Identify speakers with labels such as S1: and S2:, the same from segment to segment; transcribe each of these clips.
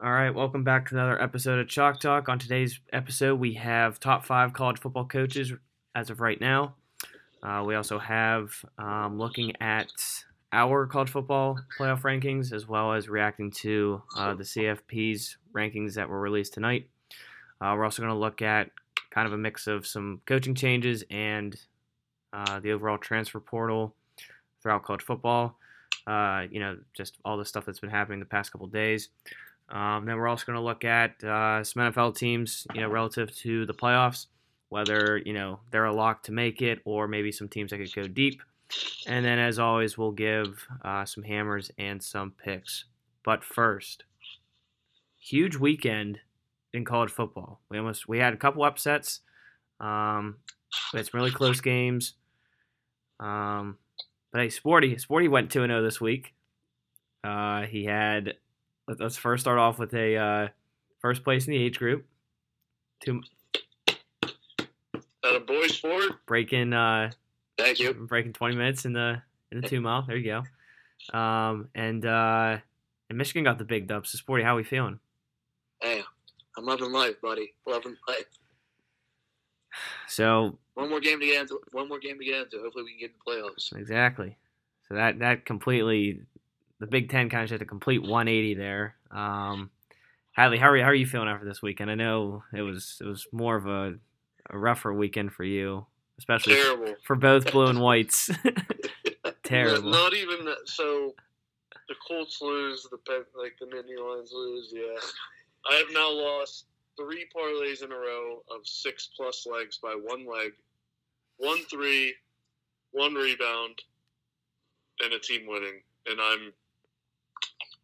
S1: All right, welcome back to another episode of Chalk Talk. On today's episode, we have top five college football coaches as of right now. Uh, we also have um, looking at our college football playoff rankings as well as reacting to uh, the CFP's rankings that were released tonight. Uh, we're also going to look at kind of a mix of some coaching changes and uh, the overall transfer portal throughout college football. Uh, you know, just all the stuff that's been happening the past couple days. Um, then we're also going to look at uh, some NFL teams, you know, relative to the playoffs, whether you know they're a lock to make it, or maybe some teams that could go deep. And then, as always, we'll give uh, some hammers and some picks. But first, huge weekend in college football. We almost we had a couple upsets. Um, we had some really close games. Um, but hey, Sporty, Sporty went two and zero this week. Uh, he had let's first start off with a uh, first place in the age group. Two.
S2: At a boy sport.
S1: Breaking. Uh,
S2: Thank you.
S1: Breaking twenty minutes in the in the two mile. There you go. Um, and uh, and Michigan got the big dub. So Sporty, how we feeling?
S2: Hey, I'm loving life, buddy. Loving life.
S1: So
S2: one more game to get into. One more game to get into. Hopefully, we can get in the playoffs.
S1: Exactly. So that that completely the Big Ten kind of did a complete 180 there. Um, Hadley, how are you, how are you feeling after this weekend? I know it was it was more of a, a rougher weekend for you, especially
S2: Terrible.
S1: for both blue and whites. Terrible.
S2: Not even that. So the Colts lose. The like the Nittany Lions lose. Yeah, I have now lost three parlays in a row of six plus legs by one leg, one three, one rebound, and a team winning, and I'm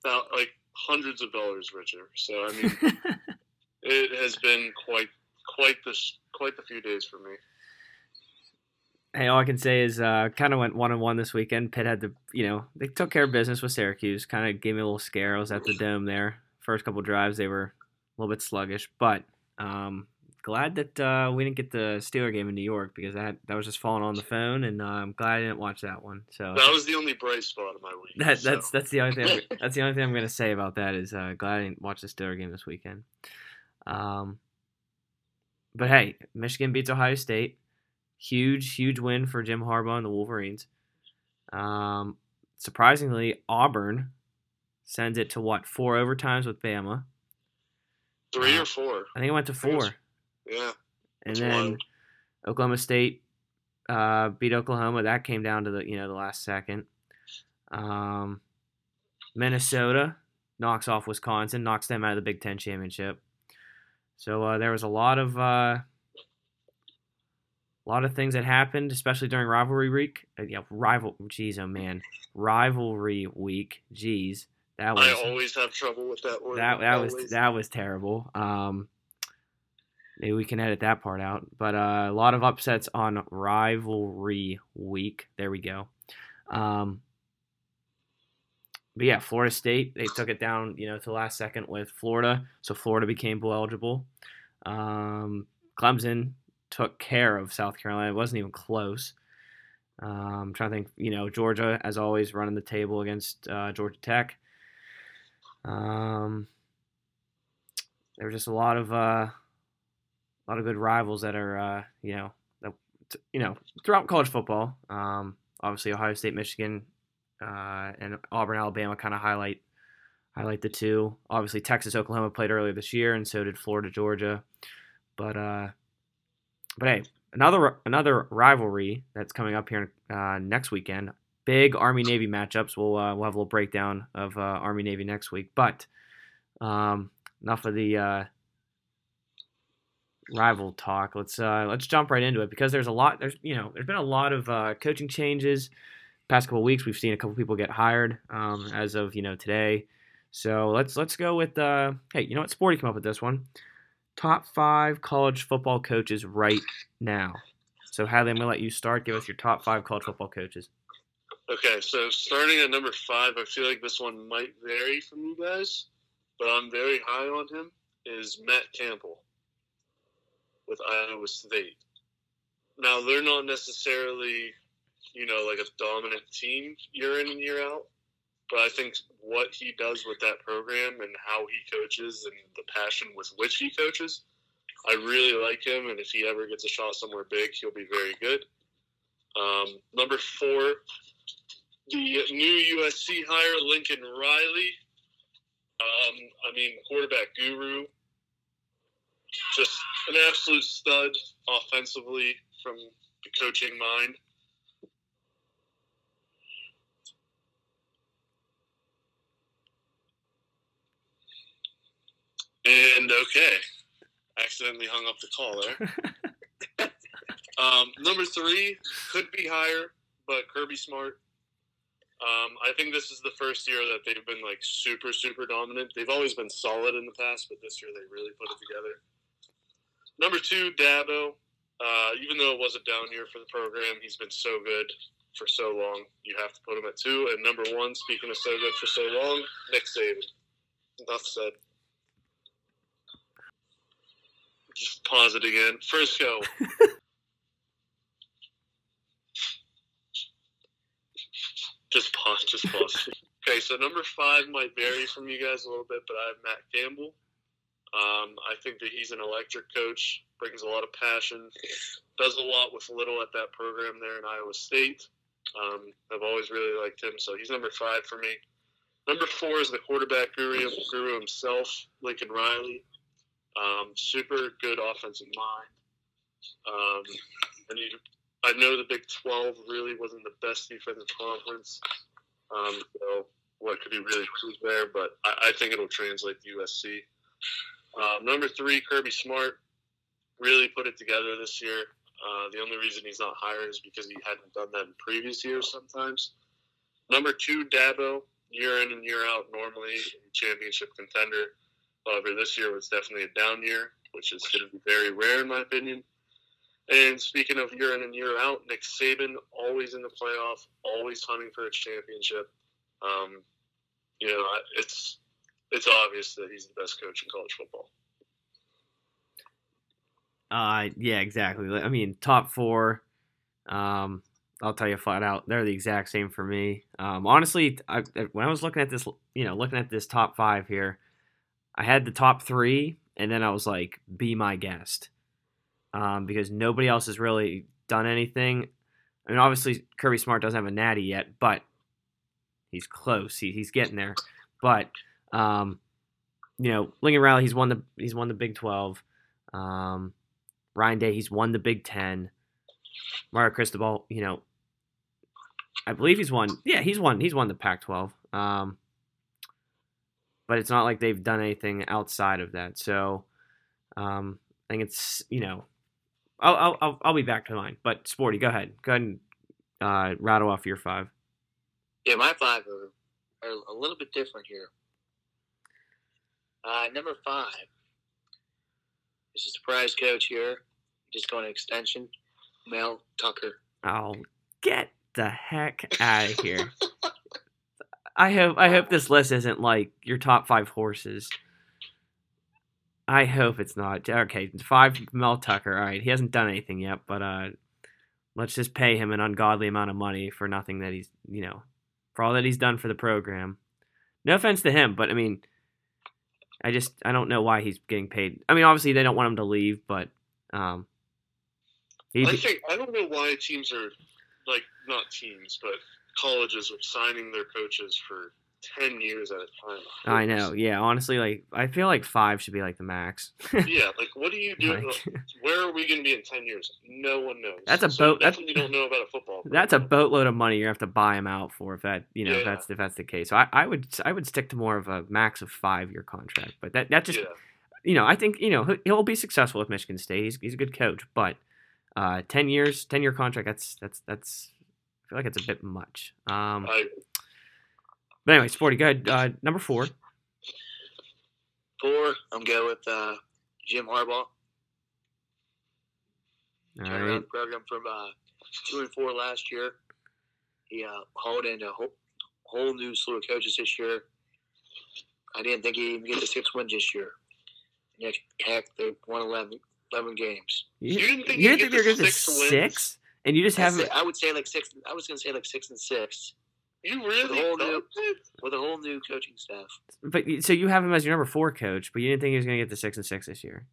S2: like hundreds of dollars richer. So I mean, it has been quite quite the quite the few days for me.
S1: Hey, all I can say is uh, kind of went one on one this weekend. Pitt had to, you know, they took care of business with Syracuse. Kind of gave me a little scare. I was at the dome there. First couple drives, they were a little bit sluggish, but um, glad that uh, we didn't get the Steeler game in New York because that that was just falling on the phone, and uh, I'm glad I didn't watch that one. So
S2: that was the only bright spot of my week.
S1: That,
S2: so.
S1: that's that's the only thing. I'm, that's the only thing I'm going to say about that is uh, glad I didn't watch the Steeler game this weekend. Um, but hey, Michigan beats Ohio State. Huge, huge win for Jim Harbaugh and the Wolverines. Um, surprisingly, Auburn sends it to what four overtimes with Bama.
S2: Three uh, or four?
S1: I think it went to four.
S2: Yeah.
S1: And then wild. Oklahoma State uh, beat Oklahoma. That came down to the you know the last second. Um, Minnesota knocks off Wisconsin, knocks them out of the Big Ten championship. So uh, there was a lot of uh, a lot of things that happened, especially during rivalry week. Uh, yeah, rival. Jeez, oh man, rivalry week. Jeez, that was.
S2: I always have trouble with that word.
S1: That that
S2: always.
S1: was that was terrible. Um, maybe we can edit that part out. But uh, a lot of upsets on rivalry week. There we go. Um, but yeah, Florida State they took it down, you know, to the last second with Florida, so Florida became bowl eligible. Um, Clemson took care of South Carolina. It wasn't even close. Um, I'm trying to think, you know, Georgia, as always, running the table against uh, Georgia Tech. Um, there were just a lot of uh, a lot of good rivals that are, uh, you know, that, you know, throughout college football. Um, obviously, Ohio State, Michigan, uh, and Auburn, Alabama kind of highlight highlight the two. Obviously, Texas, Oklahoma played earlier this year, and so did Florida, Georgia. But uh, but hey, another another rivalry that's coming up here uh, next weekend. Big Army Navy matchups. We'll uh, we'll have a little breakdown of uh, Army Navy next week. But um, enough of the uh, rival talk. Let's uh, let's jump right into it because there's a lot. There's you know there's been a lot of uh, coaching changes. Past couple weeks, we've seen a couple people get hired um, as of you know today. So let's let's go with uh, hey, you know what? Sporty come up with this one top five college football coaches right now. So, Hadley, I'm to let you start. Give us your top five college football coaches.
S2: Okay, so starting at number five, I feel like this one might vary from you guys, but I'm very high on him, is Matt Campbell with Iowa State. Now, they're not necessarily, you know, like a dominant team year in and year out, but I think what he does with that program and how he coaches and the passion with which he coaches, I really like him. And if he ever gets a shot somewhere big, he'll be very good. Um, number four, the new USC hire, Lincoln Riley. Um, I mean, quarterback guru. Just an absolute stud offensively from the coaching mind. And okay, accidentally hung up the call there. um, number three could be higher, but Kirby Smart. Um, I think this is the first year that they've been like super, super dominant. They've always been solid in the past, but this year they really put it together. Number two, Dabo. Uh, even though it was a down year for the program, he's been so good for so long. You have to put him at two. And number one, speaking of so good for so long, Nick Saban. Enough said. Just pause it again. First go. just pause. Just pause. okay, so number five might vary from you guys a little bit, but I have Matt Campbell. Um, I think that he's an electric coach, brings a lot of passion, does a lot with little at that program there in Iowa State. Um, I've always really liked him, so he's number five for me. Number four is the quarterback guru, guru himself, Lincoln Riley. Um, super good offensive mind. Um, and I know the Big 12 really wasn't the best defensive conference. Um, so what could be really cool there, but I, I think it'll translate to USC. Um, number three, Kirby Smart really put it together this year. Uh, the only reason he's not higher is because he hadn't done that in previous years sometimes. Number two, Dabo, year in and year out, normally championship contender. However, this year was definitely a down year, which is going to be very rare in my opinion. And speaking of year in and year out, Nick Saban always in the playoff, always hunting for a championship. Um, you know, it's it's obvious that he's the best coach in college football.
S1: Uh, yeah, exactly. I mean, top four. Um, I'll tell you flat out, they're the exact same for me. Um, honestly, I, when I was looking at this, you know, looking at this top five here, I had the top three, and then I was like, "Be my guest," um, because nobody else has really done anything. I mean, obviously, Kirby Smart doesn't have a natty yet, but he's close. He, he's getting there. But um, you know, Lincoln Riley, he's won the he's won the Big Twelve. Um, Ryan Day, he's won the Big Ten. Mario Cristobal, you know, I believe he's won. Yeah, he's won. He's won the Pac-12. Um, but it's not like they've done anything outside of that. So um, I think it's you know, I'll I'll I'll be back to mine. But Sporty, go ahead. Go ahead and uh, rattle off your five.
S3: Yeah, my five are, are a little bit different here. Uh, number five is a surprise coach here, just going to extension. Mel Tucker.
S1: Oh, get the heck out of here! I hope I hope this list isn't like your top five horses. I hope it's not. Okay, five Mel Tucker. All right, he hasn't done anything yet, but uh, let's just pay him an ungodly amount of money for nothing that he's you know for all that he's done for the program. No offense to him, but I mean, I just I don't know why he's getting paid. I mean, obviously they don't want him to leave, but um,
S2: I think I don't know why teams are like not teams, but colleges are signing their coaches for ten years at a time.
S1: I know. Yeah, honestly, like I feel like five should be like the max.
S2: yeah, like what do you do? Like, where are we going to be in ten years? No one knows.
S1: That's a so boat. That's what
S2: you don't know about a football.
S1: Program. That's a boatload of money you have to buy him out for if that you know yeah. if that's if that's the case. So I, I would I would stick to more of a max of five year contract. But that that just yeah. you know I think you know he'll be successful with Michigan State. He's he's a good coach, but uh, ten years, ten year contract. That's that's that's. I feel like it's a bit much. Um,
S2: I,
S1: but anyway, Sporty, go ahead. Uh, number four.
S3: Four, I'm going with uh, Jim Harbaugh.
S1: All right.
S3: program from uh, two and four last year. He uh, hauled in a whole, whole new slew of coaches this year. I didn't think he'd even get the six wins this year. heck, they won 11, 11 games.
S1: You, you didn't think you didn't think they were going to six? And you just have
S3: I would say like six. I was going to say like six and six
S2: You
S3: With a whole new,
S2: that?
S3: with a whole new coaching staff.
S1: But so you have him as your number four coach, but you didn't think he was going to get the six and six this year.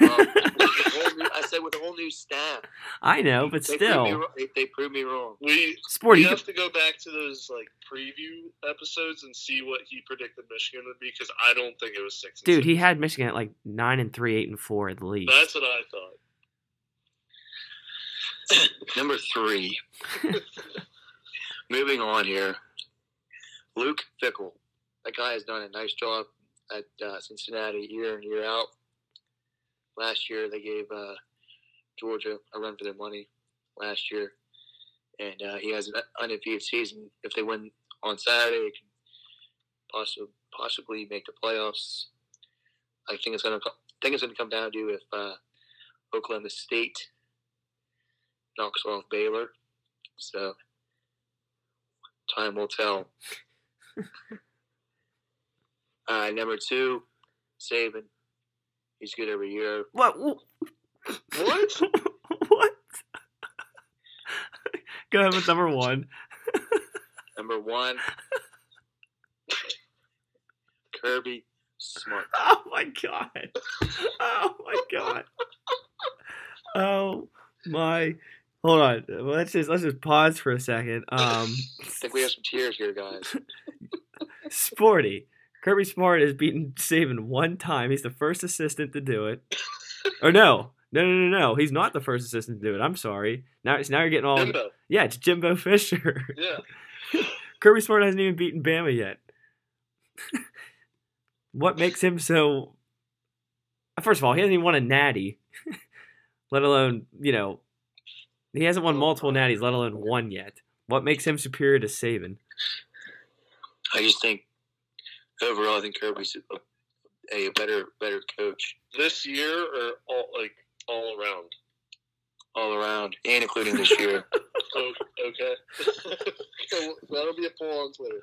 S3: Um, with a whole new, I said with a whole new staff.
S1: I know, but
S3: They proved me,
S1: still,
S3: they, they proved me wrong.
S2: We
S1: Sporty.
S2: we
S1: you
S2: have to go back to those like preview episodes and see what he predicted Michigan would be because I don't think it was six. and
S1: Dude,
S2: six.
S1: he had Michigan at like nine and three, eight and four at least.
S2: That's what I thought.
S3: Number three. Moving on here. Luke Fickell. That guy has done a nice job at uh, Cincinnati year in, year out. Last year, they gave uh, Georgia a run for their money last year. And uh, he has an undefeated season. If they win on Saturday, they can possibly, possibly make the playoffs. I think it's going to think it's going to come down to if uh, Oklahoma State knocks off Baylor. So time will tell. uh, number two, Saban. He's good every year.
S1: what? What? what? Go ahead with number one.
S3: Number one, Kirby Smart.
S1: Oh my god. Oh my god. Oh my. Hold on. Let's just let's just pause for a second. Um,
S3: I think we have some tears here, guys.
S1: Sporty. Kirby Smart has beaten Saban one time. He's the first assistant to do it. Or no, no, no, no, no. He's not the first assistant to do it. I'm sorry. Now, it's now you're getting all.
S2: Jimbo.
S1: Yeah, it's Jimbo Fisher.
S2: Yeah.
S1: Kirby Smart hasn't even beaten Bama yet. what makes him so? First of all, he hasn't even won a natty, let alone you know, he hasn't won multiple natties, let alone one yet. What makes him superior to Saban?
S3: I just think overall, I think Kirby's a, a better better coach
S2: This year or all like all around.
S3: all around, and including this year.
S2: Oh, okay. That'll be a poll on Twitter.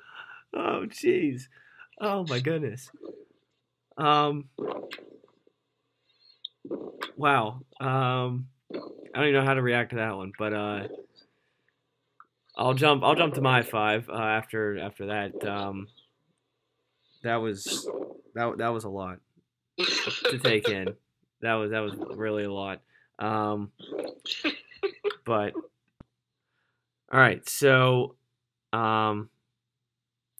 S1: Oh, jeez. Oh my goodness. Um. Wow. Um. I don't even know how to react to that one, but uh, I'll jump. I'll jump to my five uh, after after that. Um, that was that that was a lot to take in. That was that was really a lot. Um, but all right, so um,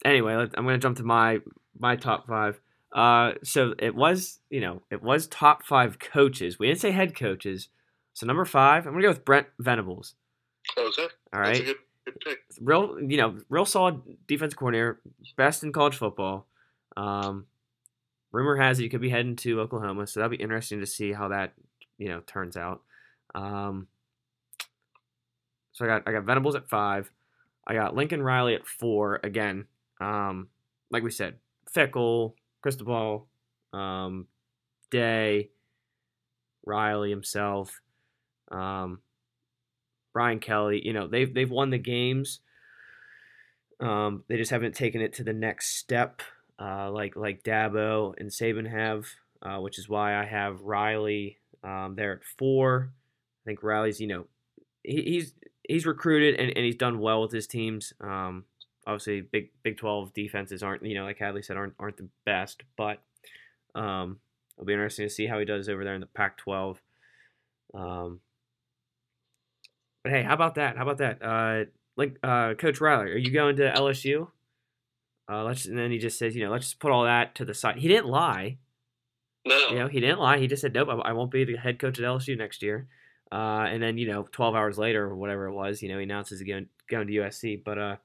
S1: anyway, I'm gonna jump to my my top five. Uh, so it was you know it was top five coaches. We didn't say head coaches. So number five, I'm gonna go with Brent Venables.
S2: okay.
S1: All
S2: That's a good, good pick.
S1: real you know real solid defense coordinator, best in college football. Um, rumor has it he could be heading to Oklahoma, so that'll be interesting to see how that you know turns out. Um, so I got I got Venables at five, I got Lincoln Riley at four again. Um, like we said, Fickell, Cristobal, um, Day, Riley himself, um, Brian Kelly. You know they've they've won the games. Um, they just haven't taken it to the next step, uh, like like Dabo and Saban have, uh, which is why I have Riley um, there at four. I think Riley's, you know, he, he's he's recruited and, and he's done well with his teams. Um, obviously, Big Big Twelve defenses aren't, you know, like Hadley said, aren't aren't the best, but um, it'll be interesting to see how he does over there in the Pac-12. Um, but hey, how about that? How about that? Uh, like uh, Coach Riley, are you going to LSU? Uh, let's and then he just says, you know, let's just put all that to the side. He didn't lie.
S2: No.
S1: You know, he didn't lie. He just said, nope, I, I won't be the head coach at LSU next year. Uh, and then, you know, 12 hours later or whatever it was, you know, he announces he's going, going to USC. But uh,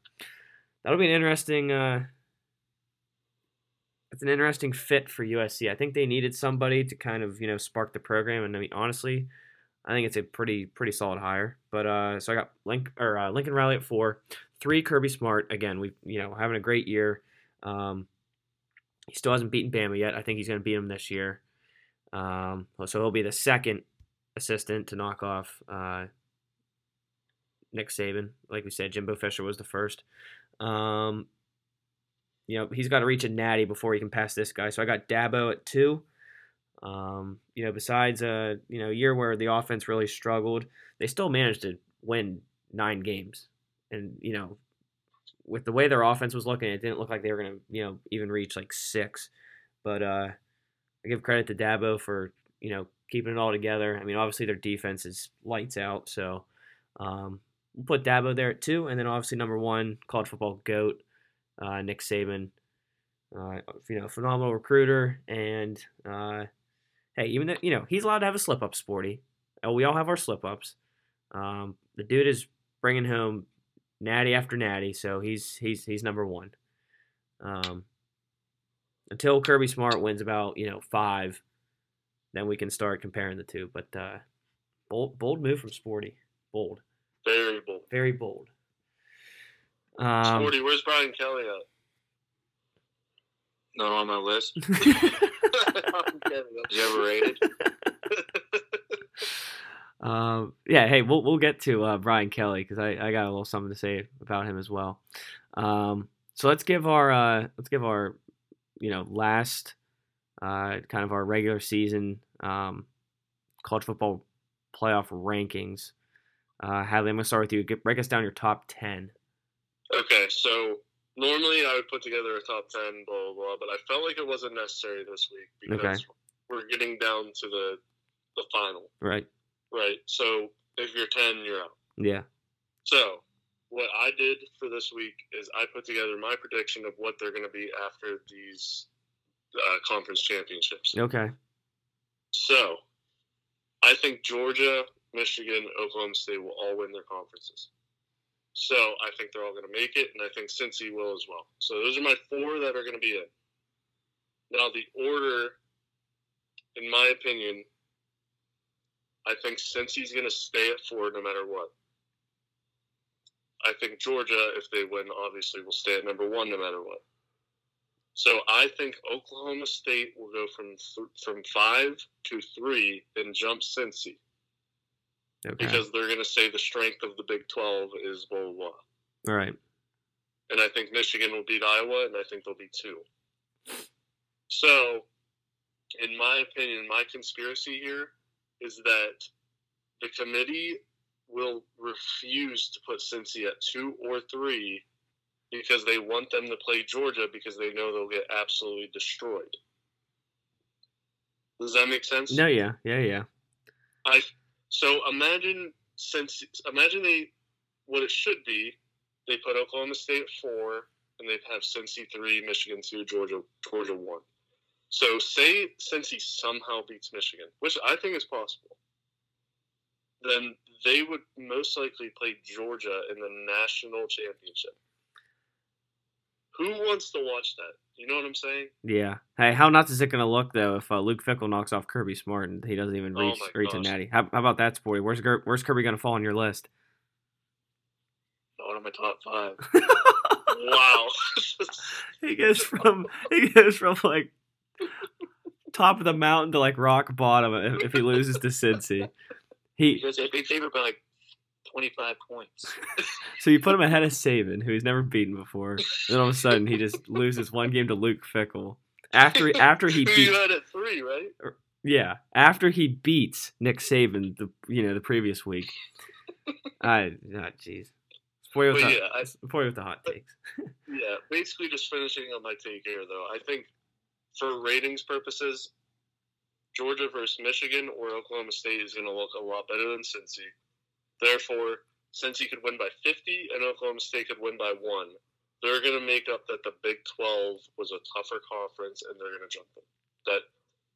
S1: that'll be an interesting. Uh, it's an interesting fit for USC. I think they needed somebody to kind of you know spark the program, and I mean honestly, I think it's a pretty pretty solid hire. But uh, so I got Link or uh, Lincoln Riley at four, three Kirby Smart again. We you know having a great year. Um, he still hasn't beaten Bama yet. I think he's going to beat him this year. Um, so he'll be the second assistant to knock off uh, Nick Saban. Like we said, Jimbo Fisher was the first. Um, you know, he's got to reach a natty before he can pass this guy. So I got Dabo at two. Um, you know, besides a you know year where the offense really struggled, they still managed to win nine games. and you know, with the way their offense was looking, it didn't look like they were gonna you know even reach like six. But uh, I give credit to Dabo for you know keeping it all together. I mean, obviously their defense is lights out, so um, we'll put Dabo there at two, and then obviously number one, college football goat, uh, Nick Saban. Uh, you know, phenomenal recruiter, and uh, hey, even though you know he's allowed to have a slip up, sporty. Oh, we all have our slip ups. Um, the dude is bringing home natty after natty, so he's he's he's number one. Um, until Kirby Smart wins about you know five, then we can start comparing the two. But uh, bold bold move from Sporty, bold,
S2: Very bold.
S1: very bold. Um,
S2: Sporty, where's Brian Kelly at?
S3: Not on my list. Is he overrated?
S1: um, yeah, hey, we'll we'll get to uh, Brian Kelly because I, I got a little something to say about him as well. Um, so let's give our uh, let's give our you know last uh, kind of our regular season um, college football playoff rankings. Uh, Hadley, I'm gonna start with you. Get, break us down your top ten.
S2: Okay, so normally I would put together a top ten, blah blah blah, but I felt like it wasn't necessary this week because
S1: Okay.
S2: we're getting down to the the final,
S1: Right?
S2: right? So if you're ten, you're out.
S1: Yeah.
S2: So what I did for this week is I put together my prediction of what they're going to be after these uh, conference championships.
S1: Okay.
S2: So I think Georgia, Michigan, Oklahoma State will all win their conferences. So I think they're all going to make it, and I think Cincy will as well. So those are my four that are going to be in. Now the order, in my opinion, I think Cincy's going to stay at four no matter what. I think Georgia, if they win, obviously will stay at number one no matter what. So I think Oklahoma State will go from th- from five to three and jump Cincy
S1: Okay.
S2: because they're going to say the strength of the Big Twelve is blah blah blah.
S1: All right.
S2: And I think Michigan will beat Iowa, and I think they'll be two. So, in my opinion, my conspiracy here is that the committee will refuse to put Cincy at two or three because they want them to play Georgia because they know they'll get absolutely destroyed. Does that make sense?
S1: No. Yeah. Yeah. Yeah.
S2: I so imagine since imagine they what it should be. They put Oklahoma State at four, and they have Cincy three, Michigan two, Georgia Georgia one. So say Cincy somehow beats Michigan, which I think is possible. Then they would most likely play Georgia in the national championship. Who wants to watch that? You know what I'm saying?
S1: Yeah. Hey, how nuts is it going to look though if uh, Luke Fickell knocks off Kirby Smart and he doesn't even
S2: Oh
S1: reach
S2: my
S1: reach a natty? How, how about that, Sporty? Where's where's Kirby going to fall on your list?
S3: Not on my top five.
S2: Wow.
S1: he goes from he goes from like top of the mountain to like rock bottom if, if he loses to Cincy. He
S3: Because they're big favorite by like 25 points.
S1: so you put him ahead of Saban, who he's never beaten before. And Then all of a sudden he just loses one game to Luke Fickell after he after he
S2: Who
S1: beats
S2: you had at three, right?
S1: Yeah, after he beats Nick Saban the you know the previous week. I ah jeez. Spoil with,
S2: But
S1: the,
S2: yeah, I-
S1: with the hot takes.
S2: Yeah, basically just finishing on my take here, though. I think for ratings purposes, Georgia versus Michigan or Oklahoma State is going to look a lot better than Cincy. Therefore, Cincy could win by 50 and Oklahoma State could win by one. They're going to make up that the Big 12 was a tougher conference and they're going to jump them. That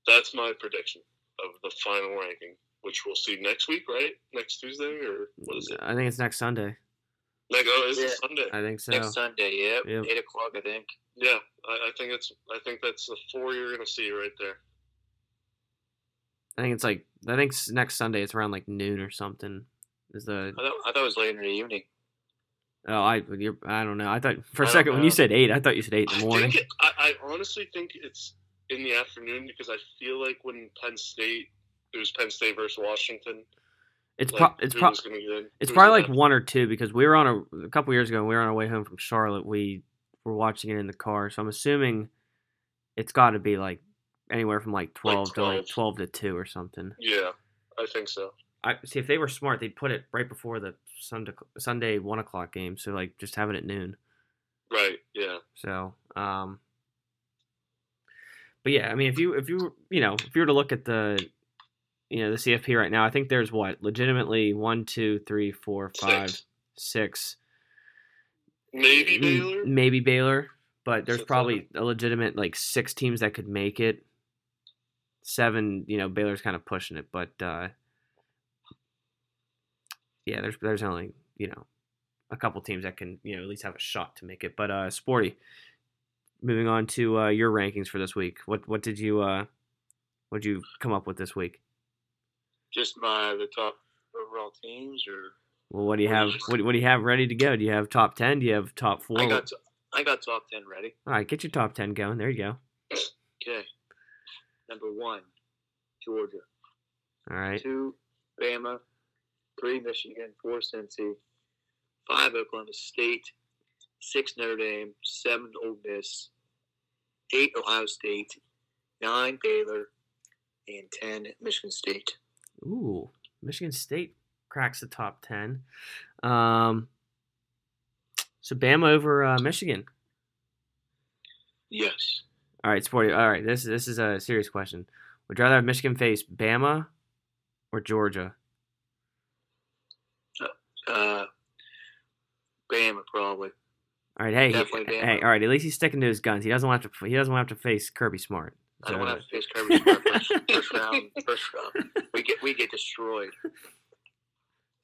S2: that's my prediction of the final ranking, which we'll see next week, right? Next Tuesday or what is it?
S1: I think it's next Sunday.
S2: Like, oh, is it Sunday?
S1: I think so.
S3: Next Sunday, yeah,
S1: Yep.
S3: 8 o'clock, I think.
S2: Yeah, I, I think it's. I think that's the four you're gonna see right there.
S1: I think it's like I think next Sunday it's around like noon or something. Is the
S3: I thought, I thought it was later in the evening.
S1: oh I you're, I don't know. I thought for a
S2: I
S1: second when you said eight, I thought you said eight in the morning.
S2: think. It, I, I honestly think it's in the afternoon because I feel like when Penn State, it was Penn State versus Washington.
S1: It's
S2: like,
S1: pro- it's pro-
S2: gonna get
S1: it's probably like one or two because we were on a, a couple years ago. when We were on our way home from Charlotte. We were watching it in the car, so I'm assuming it's got to be like anywhere from like twelve to like
S2: 12.
S1: to two or something.
S2: Yeah, I think so.
S1: I see if they were smart, they'd put it right before the Sunday Sunday one o'clock game, so like just have it at noon.
S2: Right. Yeah.
S1: So, um, but yeah, I mean, if you if you you know if you were to look at the you know the CFP right now, I think there's what legitimately one, two, three, four, five,
S2: Six.
S1: six,
S2: Maybe
S1: mm,
S2: Baylor.
S1: maybe Baylor, but there's
S2: Six,
S1: probably a legitimate like six teams that could make it. Seven, you know, Baylor's kind of pushing it, but uh, yeah, there's there's only you know a couple teams that can you know at least have a shot to make it. But uh, sporty. Moving on to uh, your rankings for this week. What what did you uh, what did you come up with this week?
S3: Just my the top overall teams, or
S1: Well, what do you have? What, what do you have ready to go? Do you have top ten? Do you have top four?
S3: I got I got top ten ready.
S1: All right, get your top ten going. There you go.
S3: Okay. Number one, Georgia.
S1: All right.
S3: Two, Bama. Three, Michigan. Four, Cincy. Five, Oklahoma State. Six, Notre Dame. Seven, Ole Miss. Eight, Ohio State. Nine, Baylor. And ten, Michigan State.
S1: Ooh, Michigan State cracks the top ten. Um, so Bama over uh, Michigan.
S3: Yes.
S1: All right, sporty. All right, this this is a serious question. Would you rather have Michigan face Bama or Georgia?
S3: Uh, Bama probably.
S1: All right, hey, he-
S3: Definitely Bama.
S1: hey, all right. At least he's sticking to his guns. He doesn't want to. He doesn't want to have to face Kirby Smart.
S3: I don't want to face Kirby Smart first, first round. First round. We get we get destroyed.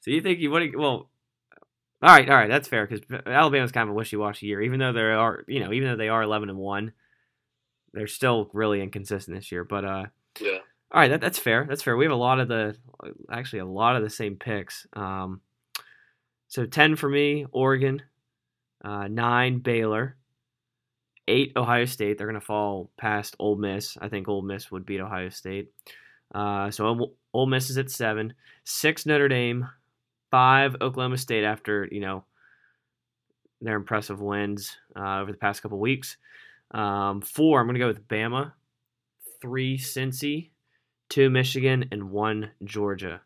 S1: So you think you would? Well, all right, all right, that's fair because Alabama's kind of a wishy-washy year. Even though they are, you know, even though they are eleven and one, they're still really inconsistent this year. But uh,
S2: Yeah.
S1: all right, that, that's fair. That's fair. We have a lot of the, actually, a lot of the same picks. Um, so ten for me, Oregon, uh, nine Baylor, eight Ohio State. They're gonna fall past Ole Miss. I think Ole Miss would beat Ohio State. Uh, so Ole- Miss is at seven, six Notre Dame, five Oklahoma State after you know their impressive wins uh, over the past couple weeks. Um, four, I'm gonna go with Bama. Three Cincy, two Michigan, and one Georgia.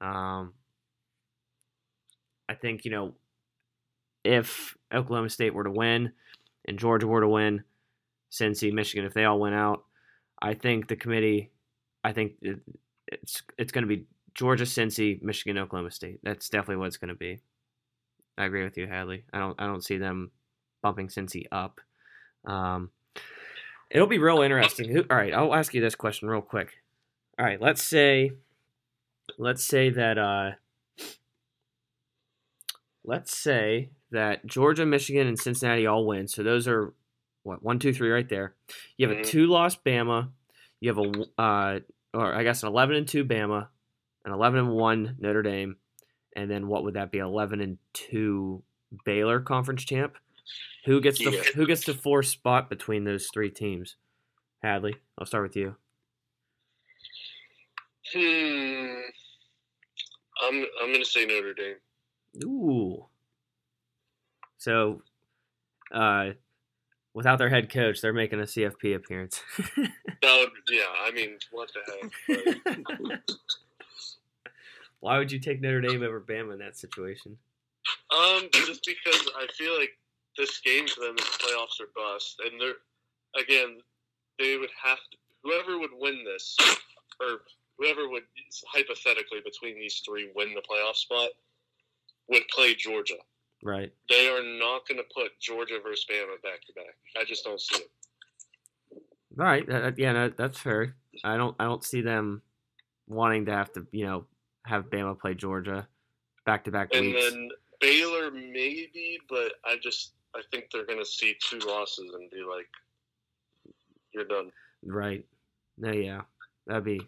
S1: Um, I think you know if Oklahoma State were to win and Georgia were to win, Cincy, Michigan, if they all went out, I think the committee, I think it, it's it's going to be Georgia, Cincy, Michigan, Oklahoma State. That's definitely what it's going to be. I agree with you, Hadley. I don't I don't see them bumping Cincy up. Um, it'll be real interesting. Who, all right, I'll ask you this question real quick. All right, let's say let's say that uh, let's say that Georgia, Michigan, and Cincinnati all win. So those are what one, two, three, right there. You have a
S2: Mhm.
S1: two-loss Bama. You have a uh, or I guess an eleven and two Bama, an eleven and one Notre Dame, and then what would that be? Eleven and two Baylor conference champ. Who gets the
S3: Yeah.
S1: Who gets the fourth spot between those three teams? Hadley, I'll start with you.
S2: Hmm. I'm I'm gonna say Notre Dame.
S1: Ooh. So, uh, without their head coach, they're making a CFP appearance.
S2: Yeah. I mean, what the heck? But,
S1: Why would you take Notre Dame over Bama in that situation?
S2: um, just because I feel like this game for them is playoffs or bust, and they're again, they would have to. Whoever would win this, or whoever would hypothetically between these three win the playoff spot, would play Georgia.
S1: Right.
S2: They are not going to put Georgia versus Bama back to back. I just don't see it.
S1: All right. That, yeah, no, that's fair. I don't. I don't see them wanting to have to, you know, have Bama play Georgia back to back
S2: And
S1: weeks.
S2: then Baylor maybe, but I just I think they're going to see two losses and be like, "You're done."
S1: Right. No, yeah. That'd be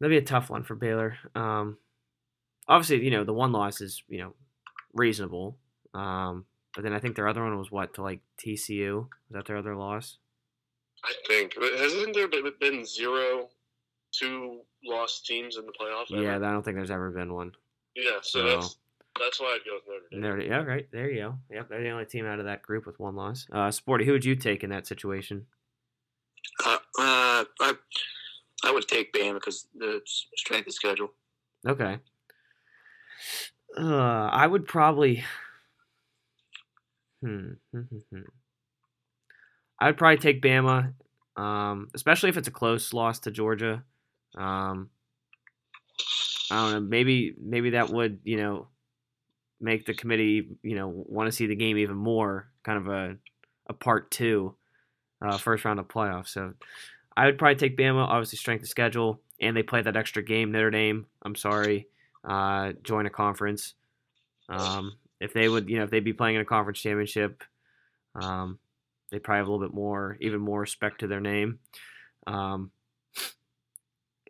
S1: that'd be a tough one for Baylor. Um obviously, you know, the one loss is, you know, reasonable. Um but then I think their other one was what, to like TCU? Was that their other loss?
S2: I think hasn't there been- been zero two lost teams in the playoffs? ever?
S1: Yeah, I don't think there's ever been one.
S2: yeah. So
S1: So-
S2: that's that's why I'd go with Notre Dame.
S1: There, yeah, right. There you go. Yep, they're the only team out of that group with one loss. Uh Sporty, who would you take in that situation?
S3: Uh, uh, I I would take Bama because the strength of schedule.
S1: Okay. Uh, I would probably. Hmm. hmm, hmm, hmm. I would probably take Bama, um, especially if it's a close loss to Georgia. Um, I don't know. Maybe maybe that would you know make the committee you know want to see the game even more. Kind of a a part two, uh, first round of playoffs. So I would probably take Bama. Obviously, strength of schedule, and they play that extra game. Notre Dame. I'm sorry, uh, join a conference. Um, if they would, you know, if they'd be playing in a conference championship, um, they probably have a little bit more, even more respect to their name. Um,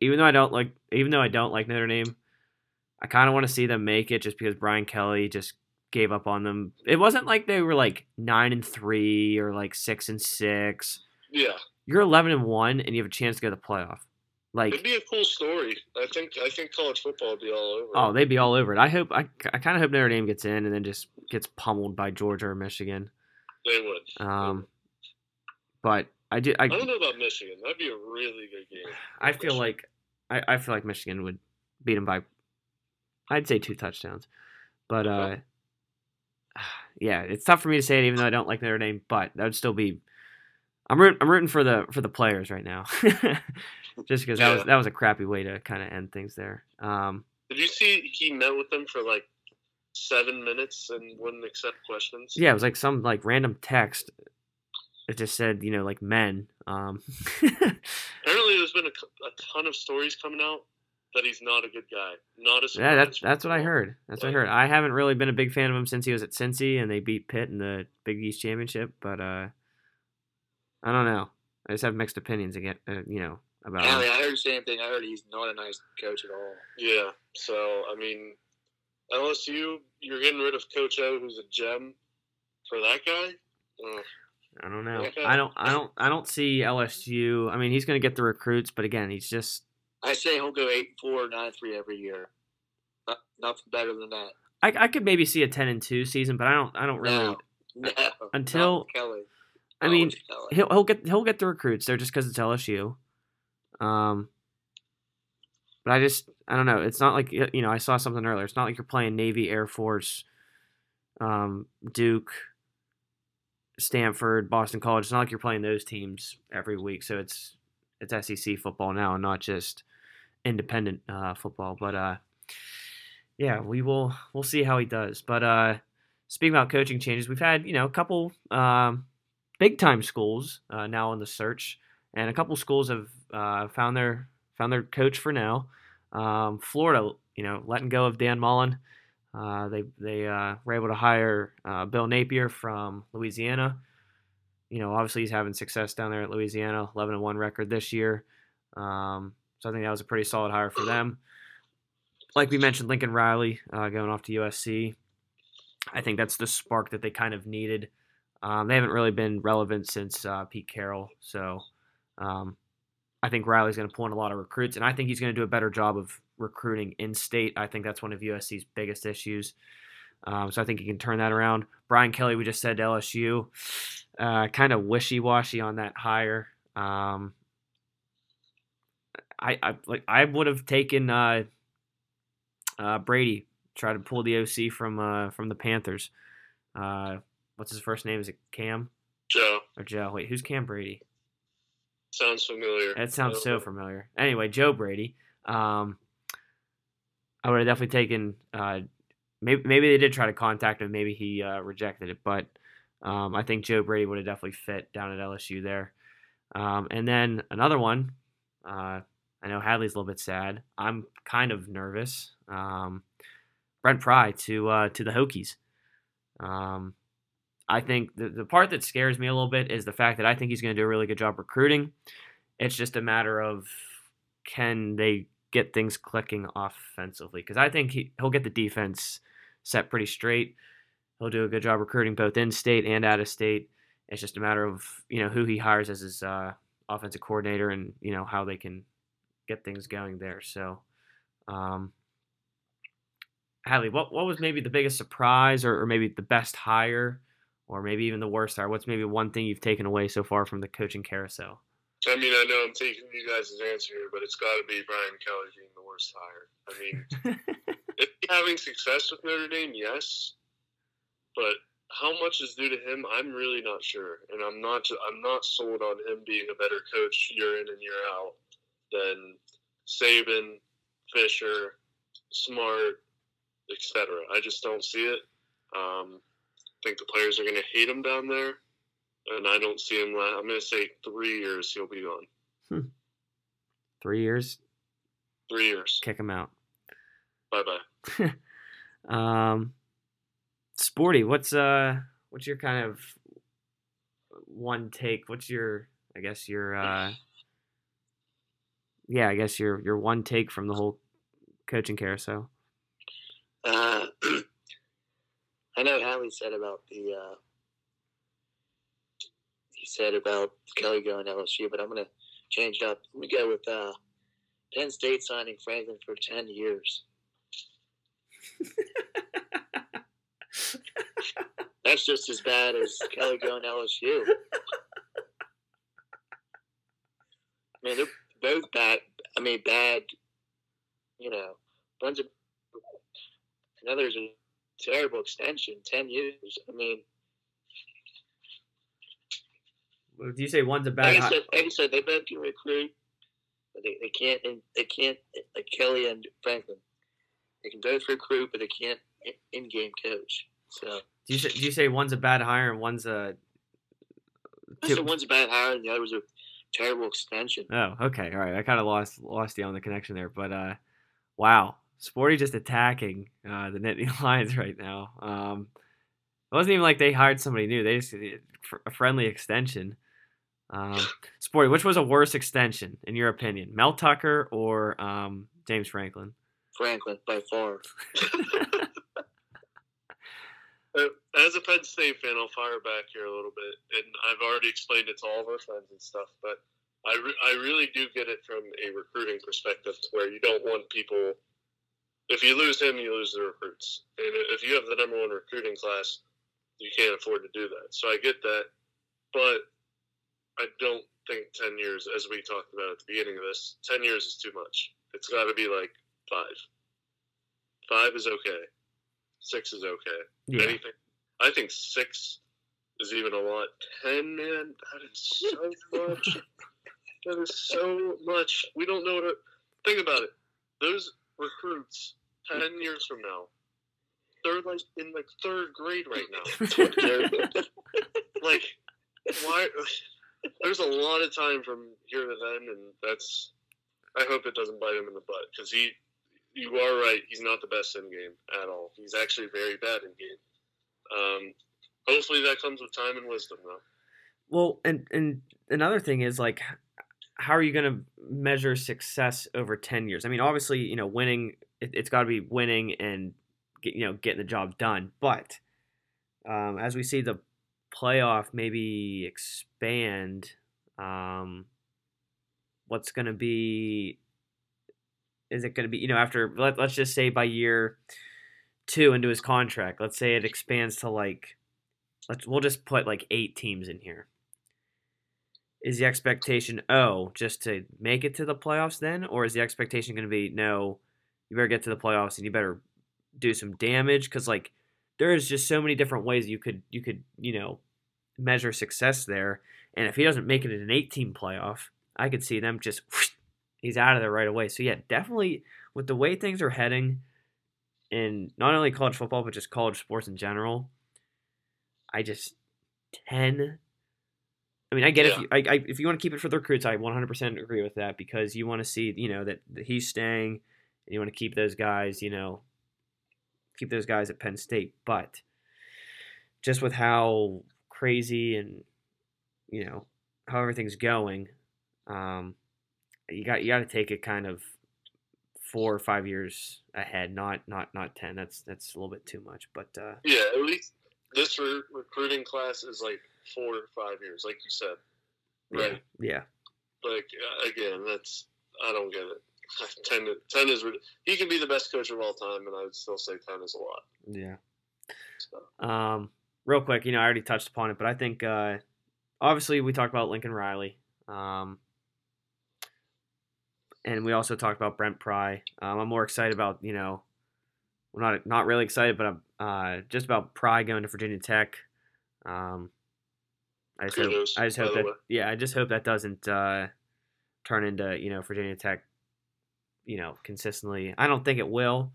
S1: even though I don't like, even though I don't like Notre Dame, I kind of want to see them make it just because Brian Kelly just gave up on them. It wasn't like they were like nine and three or like six and six.
S2: Yeah,
S1: You're eleven and one, and you have a chance to go to the playoff. Like,
S2: it'd be a cool story. I think I think college football would be all over.
S1: oh, they'd be all over it. I hope. I, I kind of hope Notre Dame gets in and then just gets pummeled by Georgia or Michigan.
S2: they would.
S1: Um, but I do. I,
S2: I don't know about Michigan. That'd be a really good game.
S1: I feel like I, I feel like Michigan would beat them by I'd say two touchdowns. But uh yeah, it's tough for me to say it even though I don't like Notre Dame, but that would still be I'm rooting, I'm rooting for the for the players right now. Just because that was that was a crappy way to kind of end things there. Um
S2: Did you see he met with them for like seven minutes and wouldn't accept questions?
S1: yeah, it was like some like random text. It just said, you know, like men. Um
S2: Apparently, there's been a, a ton of stories coming out that he's not a good guy. Not a
S1: Yeah, that's that's what I heard. That's what I heard. I haven't really been a big fan of him since he was at Cincy and they beat Pitt in the Big East championship. But uh, I don't know. I just have mixed opinions again. Uh, you know about
S3: Yeah,
S1: him.
S3: I heard the same thing. I heard he's not a nice coach at all.
S2: Yeah. So I mean, LSU, you're getting rid of Coach O, who's a gem, for that guy. Uh,
S1: I don't know.
S2: Okay.
S1: I don't. I don't. I don't see LSU. I mean, he's going to get the recruits, but again, he's just.
S3: I say he'll go eight four, nine three every year. Not, nothing better than that.
S1: I, I could maybe see a ten and two season, but I don't. I don't really.
S3: No, no,
S1: Until-
S3: not Kelly.
S1: I
S3: Not
S1: mean,
S3: Kelly.
S1: he'll he'll get he'll get the recruits there just because it's LSU. Um, but I just I don't know. It's not like you know I saw something earlier. It's not like you're playing Navy, Air Force, um, Duke, Stanford, Boston College. It's not like you're playing those teams every week. So it's it's SEC football now, and not just independent uh, football. But uh, yeah, we will we'll see how he does. But uh, speaking about coaching changes, we've had you know a couple. Um, big time schools uh, now on the search, and a couple schools have uh, found their found their coach for now. Um, Florida, you know, letting go of Dan Mullen. Uh, they they uh, were able to hire uh, Bill Napier from Louisiana. You know, obviously he's having success down there at Louisiana, eleven and one record this year. Um, so I think that was a pretty solid hire for them. Like we mentioned, Lincoln Riley uh, going off to USC. I think that's the spark that they kind of needed. Um, they haven't really been relevant since uh, Pete Carroll, so um, I think Riley's going to pull in a lot of recruits, and I think he's going to do a better job of recruiting in state. I think that's one of USC's biggest issues. Um, so I think he can turn that around. Brian Kelly, we just said to LSU, uh, kind of wishy washy on that hire. Um, I, I like I would have taken uh, uh, Brady, try to pull the OC from uh, from the Panthers. Uh, what's his first name? Is it Cam
S2: Joe
S1: or Joe? Wait, who's Cam Brady?
S2: Sounds familiar.
S1: That sounds so familiar. Anyway, Joe Brady. Um, I would have definitely taken. Uh, maybe maybe they did try to contact him. Maybe he uh, rejected it, but um, I think Joe Brady would have definitely fit down at LSU there. Um, and then another one. Uh, I know Hadley's a little bit sad. I'm kind of nervous. Um, Brent Pry to uh, to the Hokies. Um, I think the, the part that scares me a little bit is the fact that I think he's going to do a really good job recruiting. It's just a matter of can they get things clicking offensively? Because I think he, he'll get the defense set pretty straight. He'll do a good job recruiting both in state and out of state. It's just a matter of you know who he hires as his uh, offensive coordinator and you know how they can get things going there. So, um, Hadley, what what was maybe the biggest surprise or, or maybe the best hire? Or maybe even the worst hire. What's maybe one thing you've taken away so far from the coaching carousel?
S2: I mean, I know I'm taking you guys' answer here, but it's got to be Brian Kelly being the worst hire. I mean, if he having success with Notre Dame, yes, but how much is due to him? I'm really not sure, and I'm not. I'm not sold on him being a better coach year in and year out than Saban, Fisher, Smart, etc. I just don't see it. Um, think the players are going to hate him down there, and I don't see him. I'm going to say three years he'll be gone.
S1: Hmm. Three years.
S2: Three years.
S1: Kick him out.
S2: Bye bye.
S1: um, Sporty, what's uh, what's your kind of one take? What's your, I guess your, uh, yeah, I guess your your one take from the whole coaching carousel.
S3: Uh, I know Howie said about the uh, he said about Kelly going to LSU, but I'm gonna change it up. Let me go with uh, Penn State signing Franklin for ten years. That's just as bad as Kelly going to LSU. I mean, they're both bad. I mean, bad. You know, one's a another's a terrible extension, ten years. I mean,
S1: do you say one's a bad?
S3: Like I said, like I said they both can recruit, but they, they can't. They can't like Kelly and Franklin. They can both recruit, but they can't in-game coach. So
S1: do you say, do you say one's a bad hire and one's a?
S3: Said one's a bad hire and the other was a terrible extension.
S1: Oh, okay, all right. I kind of lost lost you on the connection there, but uh, wow, Sporty just attacking uh, the Nittany Lions right now. Um, it wasn't even like they hired somebody new; they just a friendly extension. Um, Sporty, which was a worse extension in your opinion, Mel Tucker or um, James Franklin?
S3: Franklin by far.
S2: Uh, as a Penn State fan, I'll fire back here a little bit, and I've already explained it to all of our friends and stuff. But I, re- I really do get it from a recruiting perspective, to where you don't want people. If you lose him, you lose the recruits, and if you have the number one recruiting class, you can't afford to do that. So I get that, but I don't think ten years, as we talked about at the beginning of this, ten years is too much. It's got to be like five. Five is okay. Six is okay. Yeah. Anything. I think six is even a lot. Ten, man, that is so much. that is so much. We don't know what to think about it. Those recruits, ten years from now, they're like in like third grade right now. like, why? There's a lot of time from here to then, and that's. I hope it doesn't bite him in the butt because he you are right. He's not the best in game at all. He's actually very bad in game. Um, hopefully that comes with time and wisdom, though.
S1: Well, and and another thing is like, how are you going to measure success over ten years? I mean, obviously, you know, winning it, has got to be winning and get, you know getting the job done. But um, as we see the playoff maybe expand, um, what's going to be is it going to be you know after let, let's just say by year two into his contract let's say it expands to like let's we'll just put like eight teams in here is the expectation oh just to make it to the playoffs then or is the expectation going to be no you better get to the playoffs and you better do some damage because like there's just so many different ways you could you could you know measure success there and if he doesn't make it in an eight team playoff i could see them just whoosh, he's out of there right away. So yeah, definitely with the way things are heading in not only college football but just college sports in general, I just ten. I mean, I get yeah. if you I, I, if you want to keep it for the recruits, I 100% agree with that because you want to see you know that, that he's staying, and you want to keep those guys, you know, keep those guys at Penn State. But just with how crazy and you know how everything's going, um, you got you got to take it kind of four or five years ahead, not not not ten. That's that's a little bit too much, but uh,
S2: yeah, at least this re- recruiting class is like four or five years, like you said, right?
S1: Yeah.
S2: yeah. Like again, that's I don't get it. 10, 10 is he can be the best coach of all time, and I would still say ten is a lot.
S1: Yeah. So. Um, real quick, you know, I already touched upon it, but I think uh, obviously we talked about Lincoln Riley. Um, and we also talked about Brent Pry. Um, I'm more excited about you know well, not not really excited, but I'm uh, just about Pry going to Virginia Tech. Um, I just hope, I just hope that yeah, I just hope that doesn't uh, turn into you know Virginia Tech, you know, consistently. I don't think it will.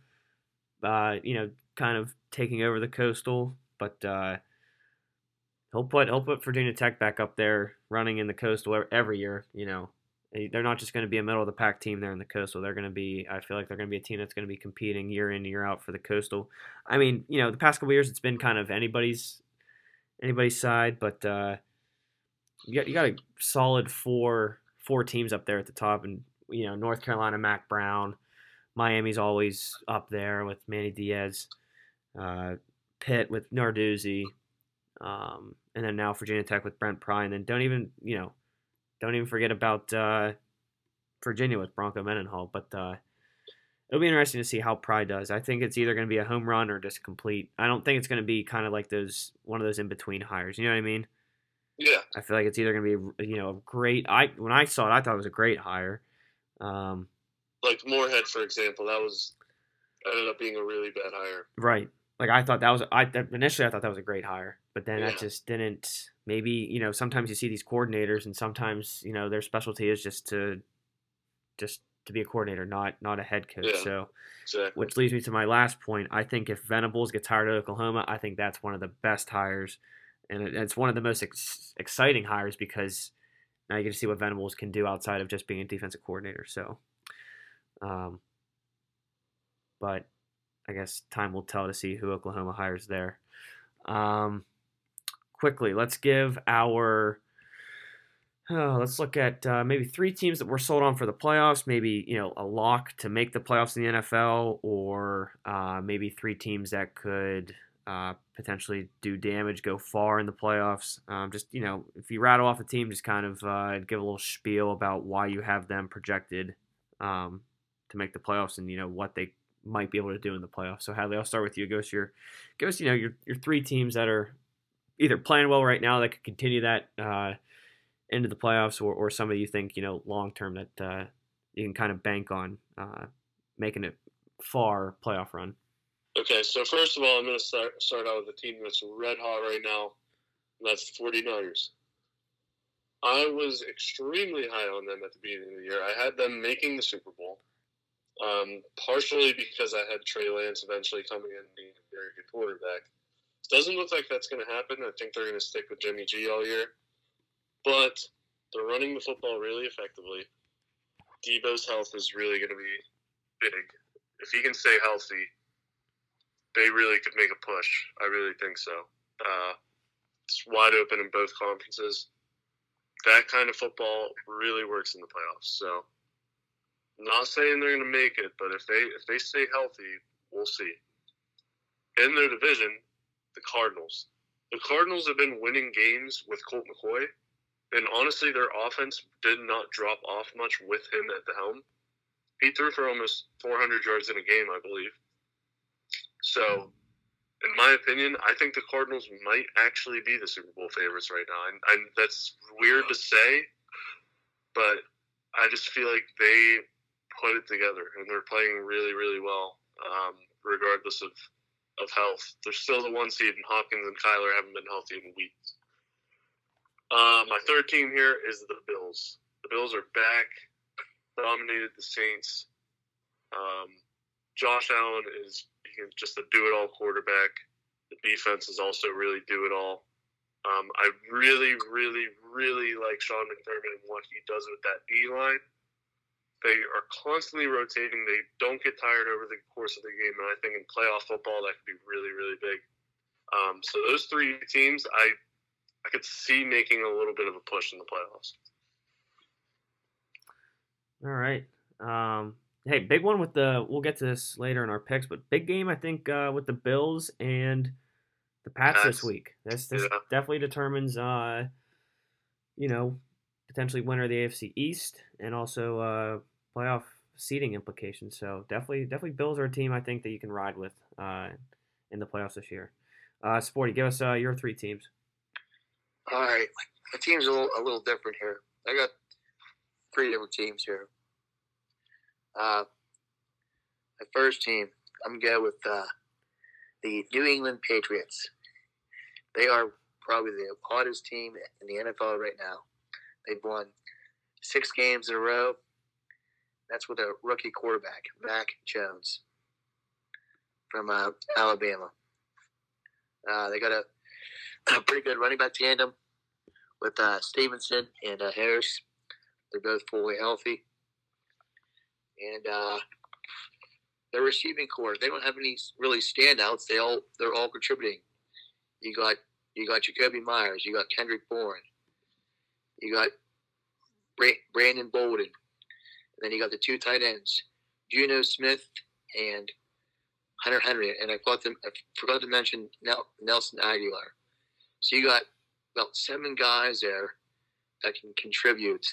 S1: Uh, you know, kind of taking over the coastal, but uh, he'll put he'll put Virginia Tech back up there, running in the coastal every year. You know, They- they're not just going to be a middle of the pack team there in the coastal. They're going to be. I feel like they're going to be a team that's going to be competing year in year out for the coastal. I mean, you know, the past couple years it's been kind of anybody's anybody's side, but uh, you got you got a solid four four teams up there at the top, and you know North Carolina, Mack Brown, Miami's always up there with Manny Diaz, uh, Pitt with Narduzzi, um, and then now Virginia Tech with Brent Pry, and then don't even you know don't even forget about uh, Virginia with Bronco Mendenhall, but. Uh, It'll be interesting to see how Pry does. I think it's either going to be a home run or just complete. I don't think it's going to be kind of like those one of those in between hires. You know what I mean?
S2: Yeah,
S1: I feel like it's either going to be you know a great. I when I saw it, I thought it was a great hire. Um,
S2: like Moorhead, for example, that was ended up being a really bad hire.
S1: right. Like I thought that was I initially I thought that was a great hire, but then
S2: Yeah.
S1: that just didn't. Maybe you know sometimes you see these coordinators and sometimes you know their specialty is just to just to be a coordinator, not not a head coach.
S2: Yeah.
S1: So.
S2: Exactly.
S1: Which leads me to my last point. I think if Venables gets hired at Oklahoma, I think that's one of the best hires, and it's one of the most ex- exciting hires because now you get to see what Venables can do outside of just being a defensive coordinator. So, um, but I guess time will tell to see who Oklahoma hires there. Um, quickly, let's give our. Oh, let's look at uh, maybe three teams that we're sold on for the playoffs. Maybe you know a lock to make the playoffs in the NFL, or uh, maybe three teams that could uh, potentially do damage, go far in the playoffs. Um, just you know, if you rattle off a team, just kind of uh, give a little spiel about why you have them projected um, to make the playoffs, and you know what they might be able to do in the playoffs. So Hadley, I'll start with you. Give us your, give us you know your your three teams that are either playing well right now that could continue that uh, into the playoffs, or, or some of you think you know long term that uh, you can kind of bank on uh, making it far playoff run.
S2: Okay, so first of all, I'm going to start, start out with a team that's red hot right now, and that's the 49ers. I was extremely high on them at the beginning of the year. I had them making the Super Bowl, um, partially because I had Trey Lance eventually coming in and being a very good quarterback. It Doesn't look like that's going to happen. I think they're going to stick with Jimmy G all year, but they're running the football really effectively. Deebo's health is really going to be big. If he can stay healthy, they really could make a push. I really think so. Uh, it's wide open in both conferences. That kind of football really works in the playoffs. So, not saying they're going to make it, but if they if they stay healthy, we'll see. In their division, the Cardinals. The Cardinals have been winning games with Colt McCoy, and honestly, their offense did not drop off much with him at the helm. He threw for almost 400 yards in a game, I believe. So, in my opinion, I think the Cardinals might actually be the Super Bowl favorites right now. And, and that's weird to say, but I just feel like they put it together and they're playing really, really well, um, regardless of, of health. They're still the one seed, and Hopkins and Kyler haven't been healthy in weeks. Uh, my third team here is the Bills. The Bills are back, dominated the Saints. Um, Josh Allen is he's just a do-it-all quarterback. The defense is also really do-it-all. Um, I really, really, really like Sean McDermott and what he does with that D line. They are constantly rotating. They don't get tired over the course of the game, and I think in playoff football that could be really, really big. Um, so those three teams, I I could see making a little bit of a push in the playoffs.
S1: All right. Um, hey, big one with the. We'll get to this later in our picks, but big game I think uh, with the Bills and the Pats this week. This this
S2: Yeah.
S1: definitely determines, uh, you know, potentially winner of the AFC East and also uh, playoff seeding implications. So definitely, definitely Bills are a team I think that you can ride with uh, in the playoffs this year. Uh, Sporty, give us uh, your three teams.
S3: All right, my team's a little, a little different here. I got three different teams here. Uh, my first team, I'm gonna go with uh, the New England Patriots. They are probably the hottest team in the NFL right now. They've won six games in a row. That's with a rookie quarterback, Mac Jones, from uh, Alabama. Uh, they got a, a, pretty good running back tandem with uh, Stevenson and uh, Harris. They're both fully healthy. And uh, their receiving corps, they don't have any really standouts. They all they're all contributing. You got you got Jakobi Meyers, you got Kendrick Bourne, you got Brandon Bolden, and then you got the two tight ends, Geno Smith and Hunter Henry, and I forgot to, I forgot to mention Nelson Agholor. So you got about seven guys there that can contribute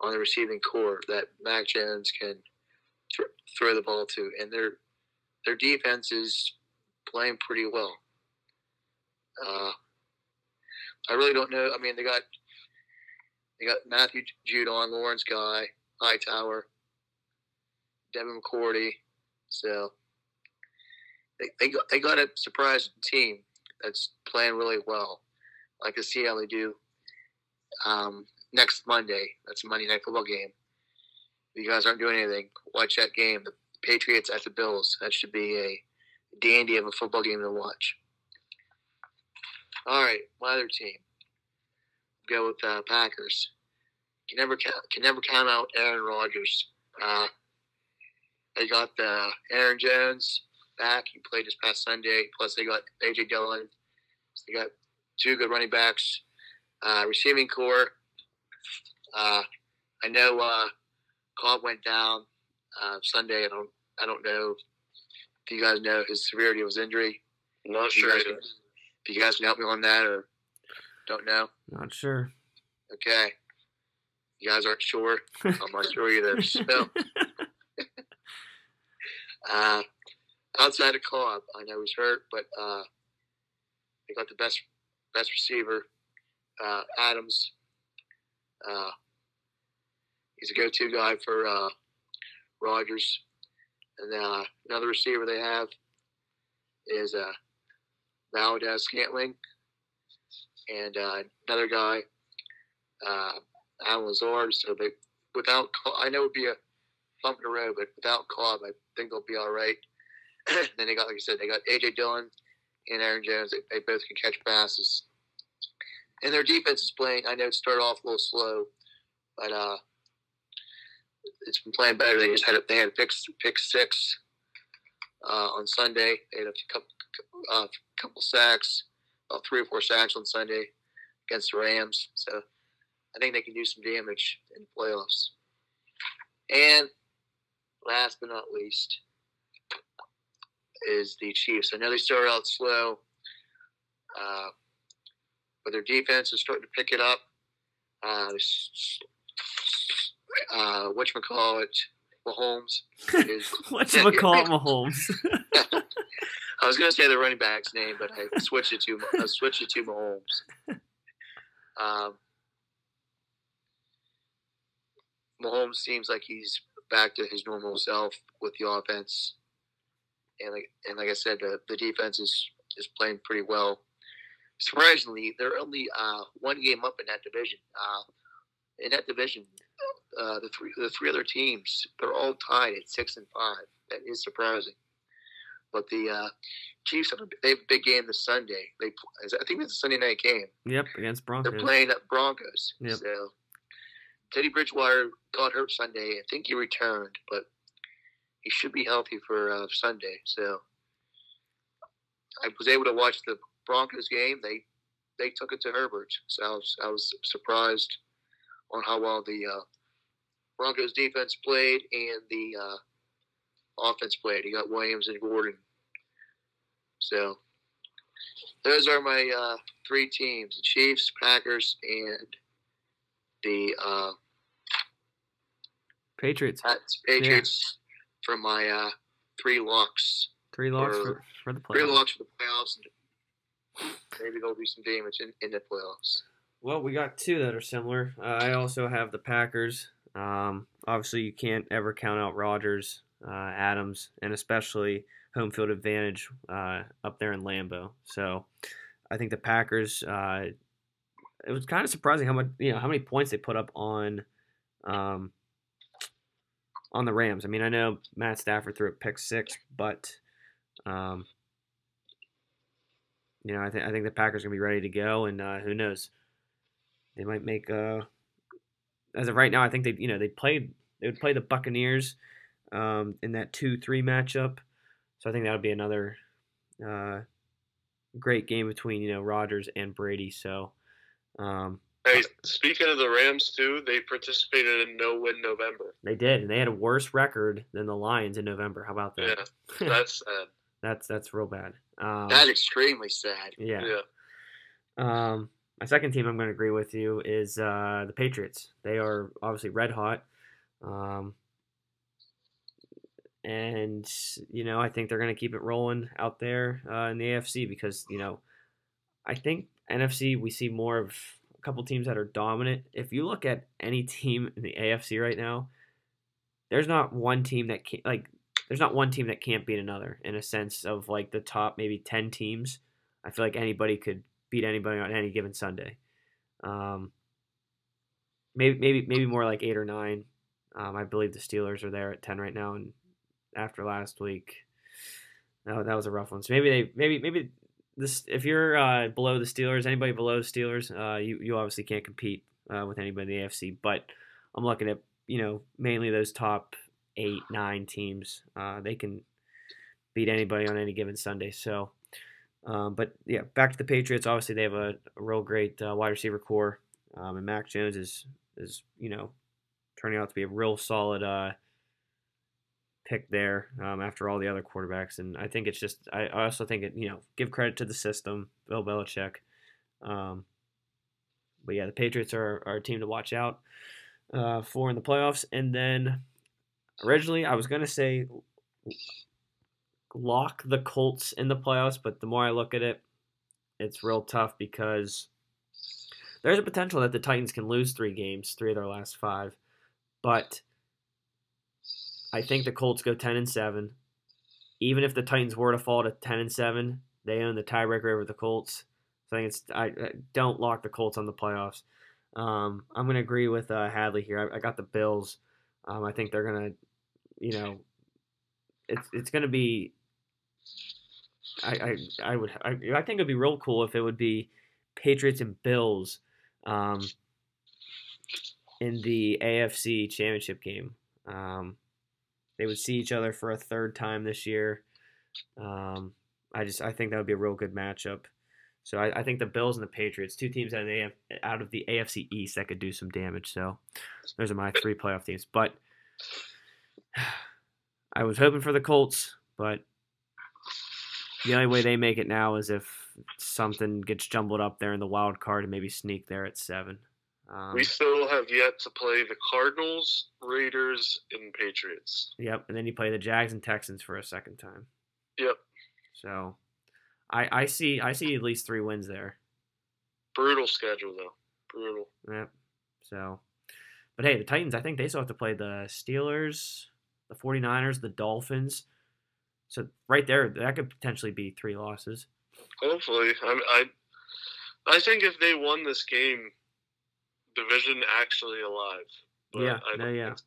S3: on the receiving corps that Mac Jones can th- throw the ball to, and their their defense is playing pretty well. Uh, I really don't know. I mean, they got they got Matthew Judon, Lawrence Guy, Hightower, Devin McCourty. So they they got, they got a surprise team that's playing really well. I like to see how they do um, next Monday. That's a Monday night football game. If you guys aren't doing anything, watch that game. The Patriots at the Bills. That should be a dandy of a football game to watch. All right, my other team. Go with uh, Packers. Can never count, can never count out Aaron Rodgers. Uh, they got uh, Aaron Jones back. He played this past Sunday. Plus, they got AJ Dillon. So they got two good running backs. Uh, receiving corps. Uh, I know uh, Cobb went down uh, Sunday. I don't. I don't know if you guys know his severity of his injury.
S2: Not sure.
S3: If you guys can help me on that, or don't know.
S1: Not sure.
S3: Okay. You guys aren't sure. I'm not sure either. So, uh, outside of Cobb, I know he's hurt, but uh, they got the best best receiver, uh, Adams. Uh, he's a go-to guy for uh, Rodgers. And uh, another receiver they have is uh, Valdes-Scantling, and uh, another guy, uh, Allen Lazard. So they, without, I know it would be a bump in the road, but without Cobb, I think they'll be all right. then they got, like I said, they got AJ Dillon and Aaron Jones. They, they both can catch passes. And their defense is playing. I know it started off a little slow, but uh, it's been playing better. They just had a, they had a pick pick six uh, on Sunday. They had a couple uh, couple sacks, about three or four sacks on Sunday against the Rams. So I think they can do some damage in the playoffs. And last but not least is the Chiefs. I know they started out slow, uh, but their defense is starting to pick it up. Uh, uh, what you call it, Mahomes.
S1: what you call it, Mahomes?
S3: I was gonna say the running back's name, but I switched it to I switched it to Mahomes. Um, Mahomes seems like he's back to his normal self with the offense, and like and like I said, the, the defense is is playing pretty well. Surprisingly, they're only uh, one game up in that division. Uh, in that division, uh, the three the three other teams they're all tied at six and five. That is surprising. But the uh, Chiefs have a, they have a big game this Sunday. They I think it's a Sunday night game.
S1: Yep, against Broncos.
S3: They're playing at Broncos.
S1: Yep.
S3: So Teddy Bridgewater got hurt Sunday. I think he returned, but he should be healthy for uh, Sunday. So I was able to watch the Broncos game. They they took it to Herbert. So I was, I was surprised on how well the uh, Broncos defense played and the uh, offense played. You got Williams and Gordon. So those are my uh, three teams: the Chiefs, Packers, and the uh,
S1: Patriots.
S3: Patriots yeah. for my uh, three locks.
S1: Three locks for, for, the playoffs.
S3: Three locks for the playoffs. And maybe there'll be some damage in, in the playoffs.
S1: Well, we got two that are similar. Uh, I also have the Packers. Um, obviously, you can't ever count out Rodgers uh, Adams, and especially home field advantage uh, up there in Lambeau. So I think the Packers. Uh, it was kind of surprising how much you know how many points they put up on um, on the Rams. I mean, I know Matt Stafford threw a pick six, but um, you know, I think I think the Packers are gonna be ready to go, and uh, who knows, they might make. Uh, as of right now, I think they you know they played they would play the Buccaneers um, in that two three matchup, so I think that would be another uh, great game between you know Rodgers and Brady. So. Um,
S2: Hey, speaking of the Rams too, they participated in No Win November.
S1: They did, and they had a worse record than the Lions in November. How about that?
S2: Yeah,
S1: that?
S2: that's sad.
S1: that's that's real bad. Um,
S3: That's extremely sad.
S1: yeah.
S2: Yeah.
S1: Um, my second team I'm going to agree with you is uh, the Patriots. They are obviously red hot. Um, and, you know, I think they're going to keep it rolling out there uh, in the AFC because, you know, I think NFC, we see more of a couple teams that are dominant. If you look at any team in the AFC right now, there's not one team that can like there's not one team that can't beat another in a sense of like the top maybe 10 teams. I feel like anybody could beat anybody on any given Sunday. Um, maybe maybe maybe more like 8 or 9. Um, I believe the Steelers are there at 10 right now and after last week no, that was a rough one. So maybe they maybe maybe this if you're uh, below the Steelers, anybody below the Steelers, uh, you you obviously can't compete uh, with anybody in the AFC. But I'm looking at you know mainly those top eight nine teams. Uh, they can beat anybody on any given Sunday. So, um, but yeah, back to the Patriots. Obviously, they have a, a real great uh, wide receiver corps, um, and Mac Jones is is you know turning out to be a real solid uh, pick there um, after all the other quarterbacks. And I think it's just, I I also think it, you know, give credit to the system, Bill Belichick. Um, but yeah, the Patriots are, are a team to watch out uh, for in the playoffs. And then originally I was to say lock the Colts in the playoffs, but the more I look at it, it's real tough because there's a potential that the Titans can lose three games, three of their last five. But I think the Colts go ten and seven. Even if the Titans were to fall to ten and seven, they own the tiebreaker over the Colts. So I think it's I, I don't lock the Colts on the playoffs. Um, I'm gonna agree with uh, Hadley here. I, I got the Bills. Um, I think they're gonna, you know, it's it's gonna be. I I, I would I, I think it'd be real cool if it would be Patriots and Bills, um, in the AFC Championship game. Um, they would see each other for a third time this year. Um, I just I think that would be a real good matchup. So I, I think the Bills and the Patriots, two teams out of, the, out of the AFC East that could do some damage. So those are my three playoff teams. But I was hoping for the Colts, but the only way they make it now is if something gets jumbled up there in the wild card and maybe sneak there at seven. Um,
S2: We still have yet to play the Cardinals, Raiders, and Patriots.
S1: Yep, and then you play the Jags and Texans for a second time.
S2: Yep.
S1: So, I I see I see at least three wins there.
S2: Brutal schedule though. Brutal.
S1: Yep. So, but hey, the Titans I think they still have to play the Steelers, the 49ers, the Dolphins. So right there, that could potentially be three losses.
S2: Hopefully, I, I, I think if they won this game, division actually alive. But
S1: Yeah,
S2: I
S1: no, yeah.
S2: think so.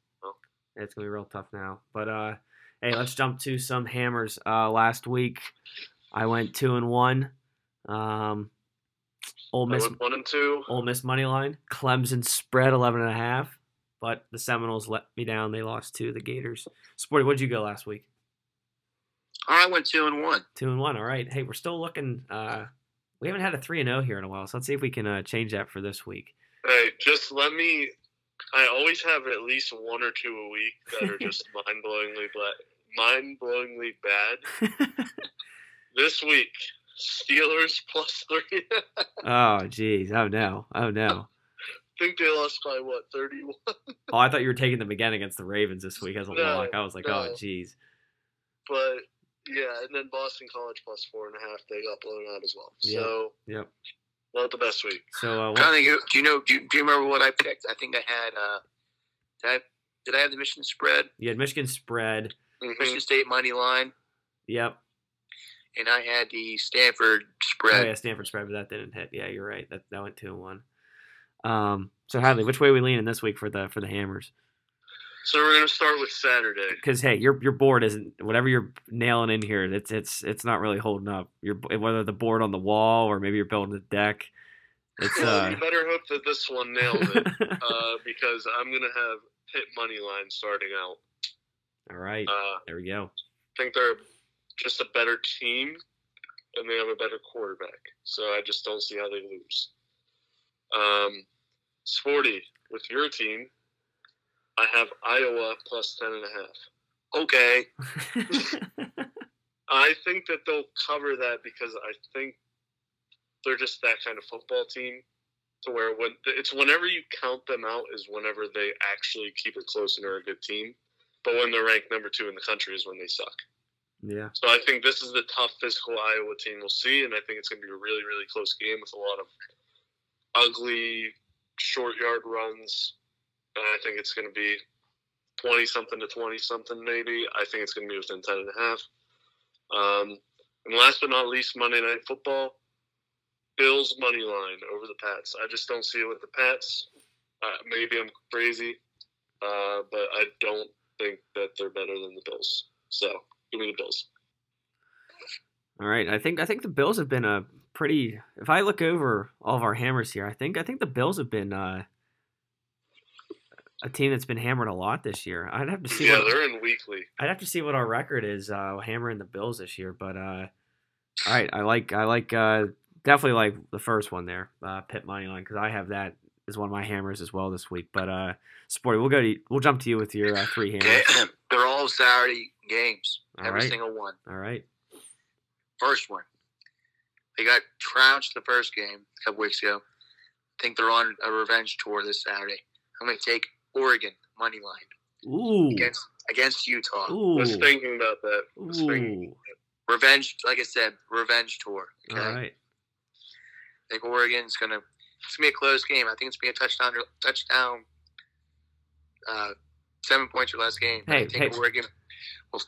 S1: It's gonna be real tough now. But uh, hey, let's jump to some hammers. Uh, last week I went two and one. Um, Ole Miss
S2: one and two.
S1: Ole Miss money line. Clemson spread 11 and a half, but the Seminoles let me down. They lost to the Gators. Sporty, what'd you go last week?
S3: I went two and one.
S1: Two and one. All right. Hey, we're still looking. Uh, we haven't had a three and zero here in a while, so let's see if we can uh, change that for this week.
S2: Hey, just let me. I always have at least one or two a week that are just mind blowingly bad. Mind blowingly bad. This week, Steelers plus three.
S1: Oh, geez. Oh no. Oh no.
S2: Think they lost by what thirty-one.
S1: Oh, I thought you were taking them again against the Ravens this week as a
S2: No,
S1: lock. I was like, oh, jeez.
S2: But yeah, and then Boston College plus four and a half. They got blown out as well.
S1: Yeah.
S2: So
S1: Yep.
S2: not the best week.
S1: So, uh,
S3: I'm
S1: what,
S3: trying think, do you know? Do you, do you remember what I picked? I think I had. Uh, did I did I have the Michigan spread?
S1: you had Michigan spread.
S2: Mhm.
S3: Michigan State money line.
S1: Yep.
S3: and I had the Stanford
S1: Oh
S3: spread.
S1: yeah, Stanford spread, but that didn't hit. Yeah, you're right. That that went two and one. Um. So Hadley, which way are we leaning this week for the for the Hammers?
S2: So we're gonna start with Saturday.
S1: Because hey, your your board isn't whatever you're nailing in here. It's it's it's not really holding up. Your whether the board on the wall or maybe you're building a deck. It's
S2: Well,
S1: uh.
S2: you better hope that this one nails it, uh, because I'm gonna have Pitt money line starting out.
S1: All right,
S2: Uh,
S1: there we go.
S2: I think they're just a better team, and they have a better quarterback. So I just don't see how they lose. Um, Sporty, with your team, I have Iowa plus ten and a half.
S3: Okay,
S2: I think that they'll cover that because I think they're just that kind of football team to where when it's whenever you count them out is whenever they actually keep it close and are a good team. But when they're ranked number two in the country is when they suck.
S1: yeah.
S2: So I think this is the tough physical Iowa team we'll see, and I think it's going to be a really, really close game with a lot of ugly short yard runs. I think it's going to be twenty something to twenty something, maybe. I think it's going to be within ten and a half. Um, and last but not least, Monday Night Football, Bills money line over the Pats. I just don't see it with the Pats. Uh, maybe I'm crazy, uh, but I don't think that they're better than the Bills. So give me the Bills.
S1: All right. I think I think the Bills have been a pretty. If I look over all of our hammers here, I think I think the Bills have been uh, a team that's been hammered a lot this year. I'd have to see.
S2: Yeah,
S1: what,
S2: they're in weekly.
S1: I'd have to see what our record is uh, hammering the Bills this year. But uh, all right, I like I like uh, definitely like the first one there, uh, Pitt money line, because I have that as one of my hammers as well this week. But uh, Sporty, we'll go to we'll jump to you with your uh, three hammers.
S3: they're all Saturday games.
S1: All
S3: every
S1: right.
S3: single one.
S1: All right.
S3: First one, they got trounced the first game a couple weeks ago. I think they're on a revenge tour this Saturday. I'm going to take Oregon money line
S1: Ooh.
S3: against against Utah.
S1: Ooh.
S2: I was thinking about that. I was thinking.
S1: Ooh.
S3: Revenge, like I said, revenge tour.
S1: All
S3: Okay,
S1: right.
S3: I think Oregon's gonna. It's gonna be a close game. I think it's gonna be a touchdown. Touchdown. Uh, seven points or less game.
S1: Hey,
S3: I think
S1: hey.
S3: Oregon. Well,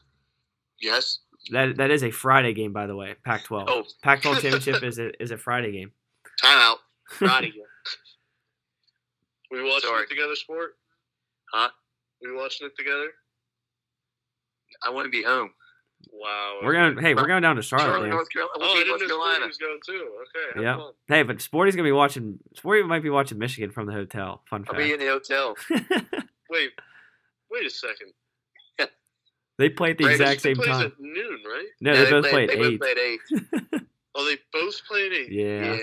S3: yes.
S1: That that is a Friday game, by the way. Pac-12.
S3: Oh.
S1: Pac-12 championship is a is a Friday game.
S3: Timeout. Friday game.
S2: We watching
S3: Sorry.
S2: it together, sport?
S3: Huh?
S2: We watching it together?
S3: I want to be home.
S2: Wow.
S1: We're going. Hey, we're going down to Charlotte.
S3: Charlotte. North Carolina.
S2: Oh,
S3: We'll
S2: I
S3: be in
S2: didn't
S3: North Carolina.
S2: was going too. Okay.
S1: Yeah.
S2: fun.
S1: Hey, but Sporty's gonna be watching. Sporty might be watching Michigan from the hotel. Fun fact.
S3: I'll be in the hotel.
S2: Wait. Wait a second.
S1: They play at the
S3: Raiders
S1: exact same
S2: plays
S1: time.
S2: at noon, right?
S1: No,
S3: Yeah,
S1: they, both play
S3: played,
S1: at
S3: they both
S1: play
S3: played eight.
S2: Oh, they both played eight.
S1: Yeah.
S3: Yeah.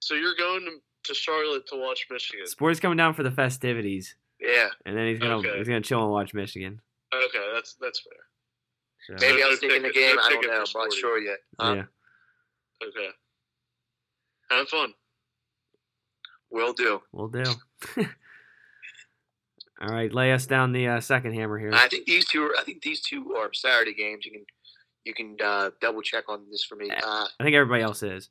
S2: So you're going to, to Charlotte to watch Michigan.
S1: Sporty's coming down for the festivities,
S3: Yeah.
S1: and then he's gonna
S2: Okay.
S1: he's gonna chill and watch Michigan.
S2: Okay, that's that's fair.
S1: So,
S3: Maybe
S2: no
S3: I'll sneak in the game.
S2: no
S3: I don't know. I'm not sure yet. Huh?
S1: yeah,
S2: Okay. Have fun.
S3: Will do.
S1: we'll do. All right, lay us down the uh, second hammer here.
S3: I think these two are. I think these two are Saturday games. You can you can uh, double check on this for me. Uh,
S1: I think everybody else is.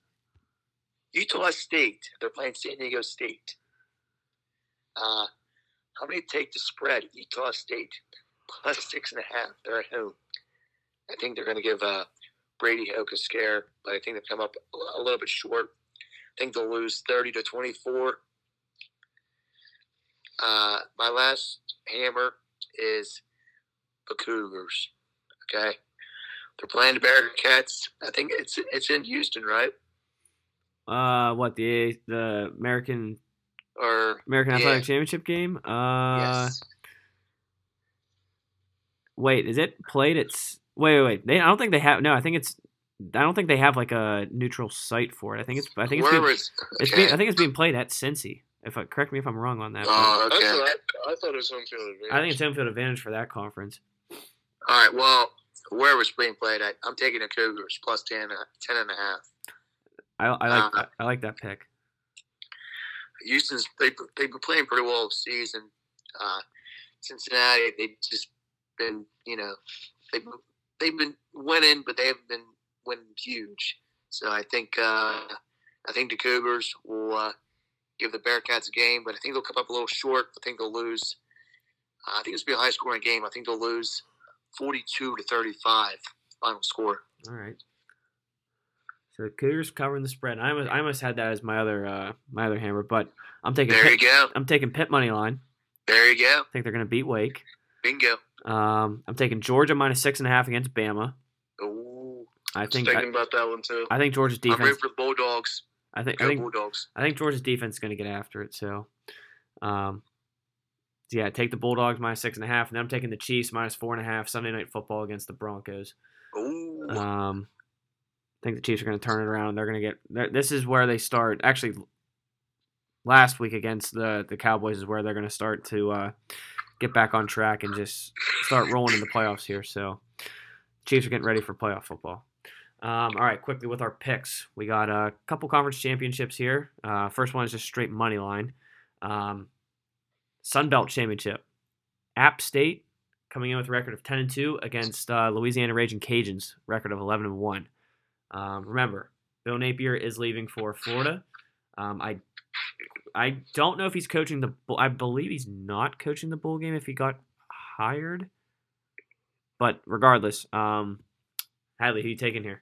S3: Utah State. They're playing San Diego State. Uh, how many take the spread? Utah State plus six and a half. They're at home. I think they're going to give uh, Brady Hoke a scare, but I think they've come up a little bit short. I think they'll lose thirty to twenty-four. Uh, my last hammer is the Cougars. Okay, they're playing the Bearcats. I think it's it's in Houston, right?
S1: Uh, what the the American
S3: Or
S1: American
S3: Yeah.
S1: Athletic Championship game? Uh,
S3: yes,
S1: wait, is it played It's Wait, wait, wait. They, I don't think they have. No, I think it's. I don't think they have like a neutral site for it. I think it's. I think it's. Being,
S3: it's, okay.
S1: being, I think it's being played at Cincy. If I, correct me if I'm wrong on that.
S3: Oh, okay.
S2: what I, I thought it was home field advantage.
S1: I think it's home field advantage for that conference.
S3: All right. Well, where was being played at, I'm taking the Cougars plus 10, uh, 10 and a half.
S1: I, I like
S3: Uh,
S1: I like that pick.
S3: Houston's they they've been playing pretty well this season. Uh, Cincinnati they've just been you know they've they've been winning, but they haven't been winning huge. So I think uh, I think the Cougars will uh, give the Bearcats a game, but I think they'll come up a little short. I think they'll lose. Uh, I think it's be a high scoring game. I think they'll lose 42 to 35 final score.
S1: All right. So the Cougars covering the spread. I almost, I almost had that as my other uh, my other hammer, but I'm taking
S3: There you
S1: Pitt,
S3: go.
S1: I'm taking Pitt money line.
S3: There you go.
S1: I think they're going to beat Wake.
S3: Bingo.
S1: Um, I'm taking Georgia minus six and a half against Bama.
S3: Ooh.
S1: I
S2: I
S1: think I,
S2: thinking about that one too.
S1: I think Georgia's defense.
S3: I'm ready for the Bulldogs.
S1: I think I think
S3: Bulldogs.
S1: I think Georgia's defense is going to get after it. So, um, so yeah, take the Bulldogs minus six and a half, and then I'm taking the Chiefs minus four and a half Sunday night football against the Broncos.
S3: Ooh.
S1: Um, I think the Chiefs are going to turn it around. They're going to get. This is where they start. Actually, last week against the the Cowboys is where they're going to start to uh, get back on track and just start rolling in the playoffs here. So, Chiefs are getting ready for playoff football. Um, all right, quickly with our picks, we got a couple conference championships here. Uh, first one is just straight money line. Um, Sun Belt Championship. App State coming in with a record of 10 and 2 against uh, Louisiana Raging Cajuns, record of 11 and 1. Um, remember, Bill Napier is leaving for Florida. Um, I I don't know if he's coaching the. I believe he's not coaching the bowl game if he got hired. But regardless, um, Hadley, who you taking here?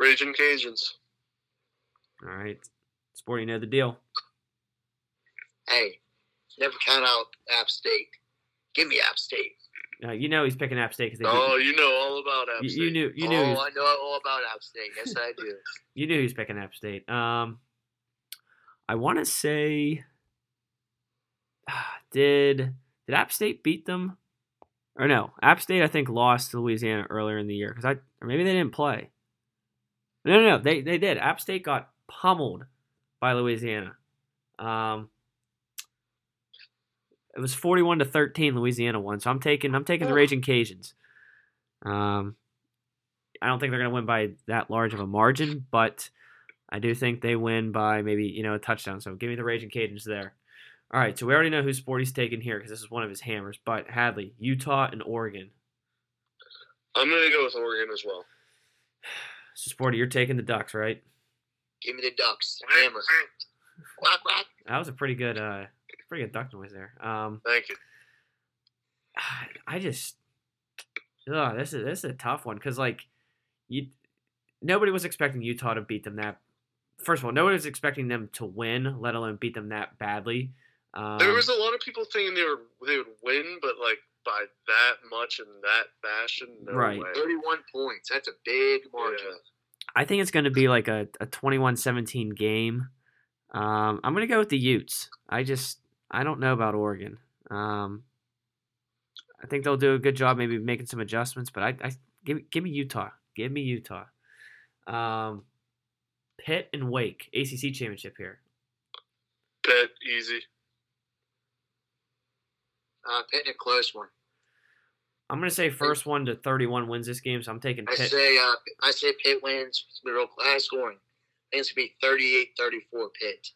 S2: Raging Cajuns.
S1: All right, Sporty, you know the deal.
S3: Hey, never count out App State. Give me App State.
S1: Uh, you know he's picking App State because.
S2: Oh, you know all about App State.
S1: you knew you knew
S3: oh,
S1: was-
S3: I know all about App State. Yes, I do.
S1: You knew he was picking App State. Um, I want to say, did did App State beat them? Or no, App State I think lost to Louisiana earlier in the year because I or maybe they didn't play. No, no, no, they they did. App State got pummeled by Louisiana. Um, it was forty-one to thirteen. Louisiana won, so I'm taking I'm taking the. Raging Cajuns. Um, I don't think they're going to win by that large of a margin, but I do think they win by maybe you know a touchdown. So give me the Raging Cajuns there. All right, so we already know who Sporty's taking here because this is one of his hammers. But Hadley, Utah, and Oregon.
S2: I'm gonna go with Oregon as well.
S1: So Sporty, you're taking the Ducks, right?
S3: Give me the Ducks. Hammer. Quack, quack.
S1: That was a pretty good, uh, pretty good duck noise there. Um,
S2: Thank you.
S1: I just, ugh, this is this is a tough one because like you, nobody was expecting Utah to beat them that. First of all, nobody was expecting them to win, let alone beat them that badly. Um,
S2: There was a lot of people thinking they were they would win, but like by that much in that fashion, no
S1: Right.
S2: way.
S3: 31 points. That's a big margin.
S2: Yeah.
S1: I think it's going to be like a, a 21-17 game. Um, I'm going to go with the Utes. I just I don't know about Oregon. Um, I think they'll do a good job, maybe making some adjustments. But I, I give me- give me Utah. Give me Utah. Um, Pitt and Wake ACC championship here.
S2: Bet easy.
S3: Uh, Pitt a close one.
S1: I'm going to say first one to 31 wins this game, so I'm taking
S3: I
S1: Pitt.
S3: say uh, I say Pitt wins. It's gonna be real high scoring. I think it's gonna be 38-34 Pitt.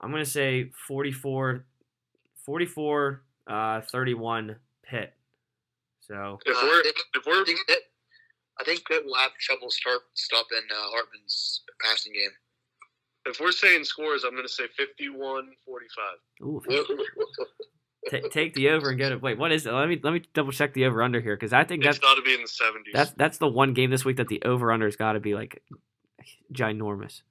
S1: I'm going to say 44, 44 uh, 31 Pitt. So
S2: If
S3: Uh,
S2: we're
S3: Pitt-
S2: if we're
S3: I think Pitt. I think Pitt will have trouble start stopping uh, Hartman's passing game.
S2: if we're saying scores, I'm gonna say 51-45.
S1: ooh, Ta take the over and go to wait. What is it? Let me let me double check the over under here because I think that's
S2: got to be in the 70s.
S1: that's that's the one game this week that the over under has got to be like ginormous.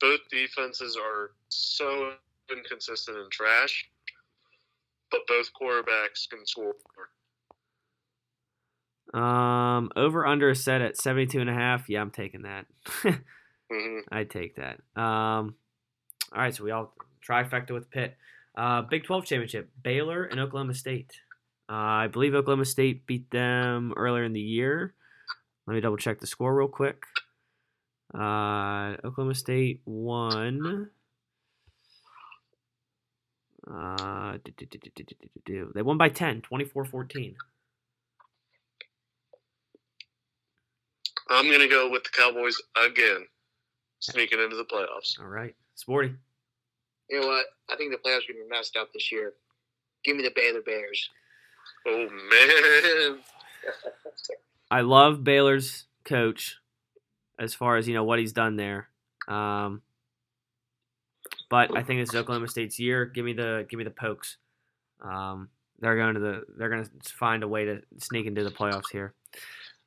S2: Both defenses are so inconsistent and trash, but both quarterbacks can score.
S1: Um, over under is set at 72 and a half. Yeah, I'm taking that.
S2: hmm
S1: I'd take that. Um, all right, so we all trifecta with Pitt. Uh, Big 12 championship, Baylor and Oklahoma State. Uh, I believe Oklahoma State beat them earlier in the year. Let me double check the score real quick. Uh, Oklahoma State won. Uh, they won by 10, 24 14.
S2: I'm going to go with the Cowboys again, sneaking into the playoffs.
S1: All right. Sporty.
S3: You know what? I think the playoffs are gonna be messed up this year. Give me the Baylor Bears.
S2: Oh man,
S1: I love Baylor's coach as far as you know what he's done there. Um, but I think this is Oklahoma State's year. Give me the give me the Pokes. Um, they're going to the they're going to find a way to sneak into the playoffs here.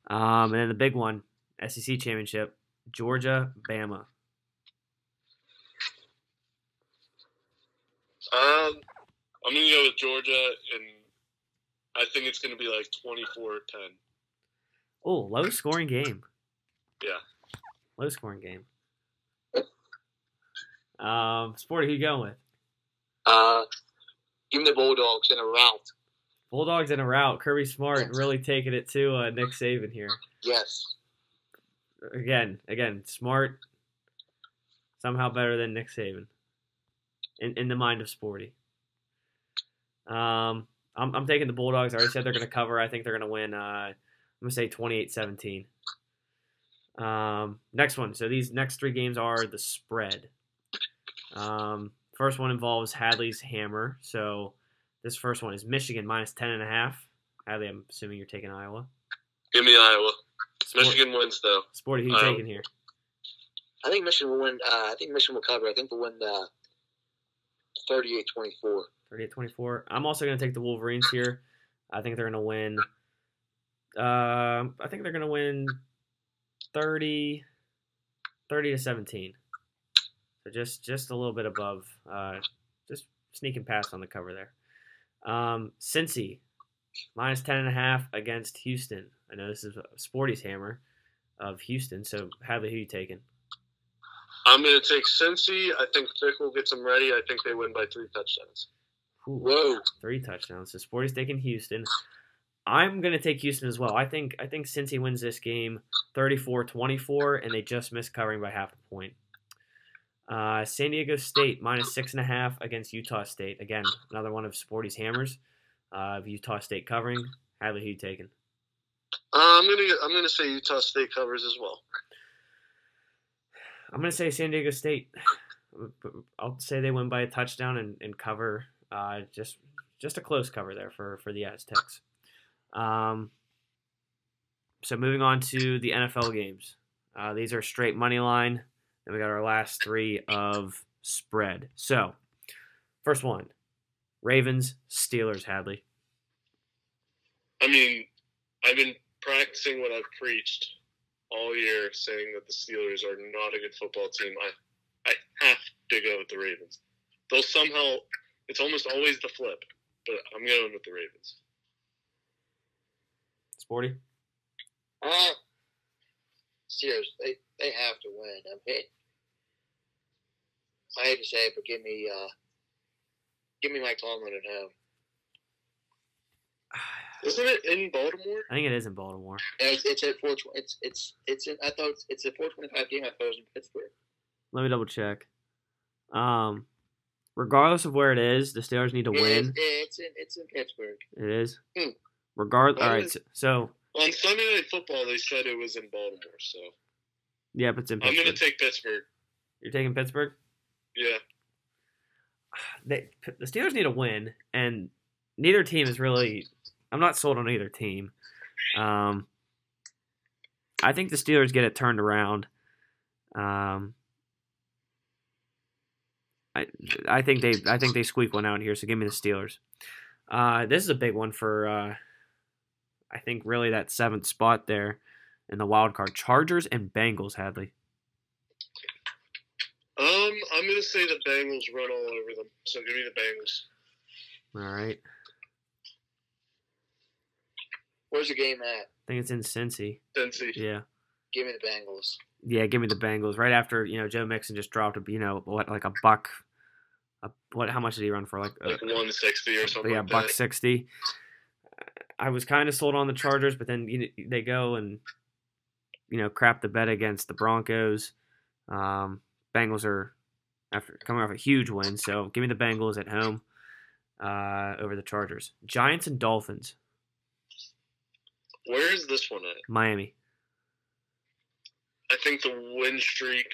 S1: Um, and then the big one, SEC championship, Georgia, Bama.
S2: Um, I'm gonna go with Georgia, and I think it's gonna be like 24-10.
S1: Oh, low scoring game.
S2: Yeah.
S1: Low scoring game. Um, Sporty, who you going with?
S3: Uh, give me the Bulldogs in a rout.
S1: Bulldogs in a rout. Kirby Smart really taking it to uh, Nick Saban here.
S3: Yes.
S1: Again, again, Smart somehow better than Nick Saban in, in the mind of Sporty. Um, I'm, I'm taking the Bulldogs. I already said they're going to cover. I think they're going to win. Uh, I'm going to say 28 17. Um, next one. So these next three games are the spread. Um, first one involves Hadley's Hammer. So this first one is Michigan minus 10.5. Hadley, I'm assuming you're taking Iowa.
S2: Give me Iowa.
S1: Sport-
S2: Michigan wins though.
S1: Sporty, who you
S2: Iowa.
S1: taking here?
S3: I think Michigan will win. Uh, I think Michigan will cover. I think they'll win uh, 38-24.
S1: 38 24. I'm also going to take the Wolverines here. I think they're going to win. Uh, I think they're going to win 30, 30 to 17. So just just a little bit above. Uh, just sneaking past on the cover there. Um, Cincy minus 10.5 against Houston. I know this is Sporty's hammer of Houston. So Hadley, who you taking?
S2: I'm gonna take Cincy. I think Fickell gets them ready. I think they win by three touchdowns.
S1: Ooh.
S3: Whoa.
S1: three touchdowns. So Sporty's taking Houston. I'm gonna take Houston as well. I think I think Cincy wins this game 34-24, and they just missed covering by half a point. Uh, San Diego State minus six and a half against Utah State. Again, another one of Sporty's hammers uh, of Utah State covering. Hadley, who you taking?
S2: Uh, I'm gonna I'm gonna say Utah State covers as well.
S1: I'm gonna say San Diego State. I'll say they win by a touchdown and, and cover. Uh, just just a close cover there for for the Aztecs. Um, so moving on to the NFL games. Uh, these are straight money line. Then we got our last three of spread. So first one, Ravens Steelers. Hadley.
S2: I mean, I've been practicing what I've preached all year, saying that the Steelers are not a good football team. I I have to go with the Ravens. They'll somehow. It's almost always the flip, but I'm going with the Ravens.
S1: Sporty.
S3: Uh, Steelers, they, they have to win. I mean, I hate to say it, but give me uh, give me Mike Tomlin at home.
S2: Isn't it in Baltimore?
S1: I think it is in Baltimore.
S3: It's, it's at four. It's it's it's. In, I thought it's, it's a four twenty five game. I thought it was in Pittsburgh.
S1: Let me double check. Um, regardless of where it is, the Steelers need to
S3: Yeah,
S1: win.
S3: It's, it's in it's in Pittsburgh.
S1: It is.
S2: Hmm.
S1: Regard.
S2: Why
S1: All right. So,
S2: On Sunday Night Football, they said it was in Baltimore, so
S1: yeah, but it's in Pittsburgh.
S2: I'm going to take Pittsburgh.
S1: You're taking Pittsburgh.
S2: Yeah.
S1: They, the Steelers need a win, and neither team is really. I'm not sold on either team. Um, I think the Steelers get it turned around. Um, I I think they I think they squeak one out here. So give me the Steelers. Uh, this is a big one for. Uh, I think really that seventh spot there in the wild card. Chargers and Bengals. Hadley.
S2: Um, I'm going to say the Bengals run all over them, so give me the Bengals.
S1: All right.
S3: Where's the game at?
S1: I think it's in Cincy.
S2: Cincy.
S1: Yeah.
S3: Give me the Bengals.
S1: Yeah, give me the Bengals. Right after you know Joe Mixon just dropped a you know what like a buck, a, what how much did he run for like, uh,
S2: Like 160 or something
S1: yeah
S2: like
S1: buck sixty. I was kind of sold on the Chargers, but then you know, they go and you know crap the bet against the Broncos. Um, Bengals are after coming off a huge win, so give me the Bengals at home uh, over the Chargers. Giants and Dolphins,
S2: Where is this one at?
S1: Miami.
S2: I think the win streak.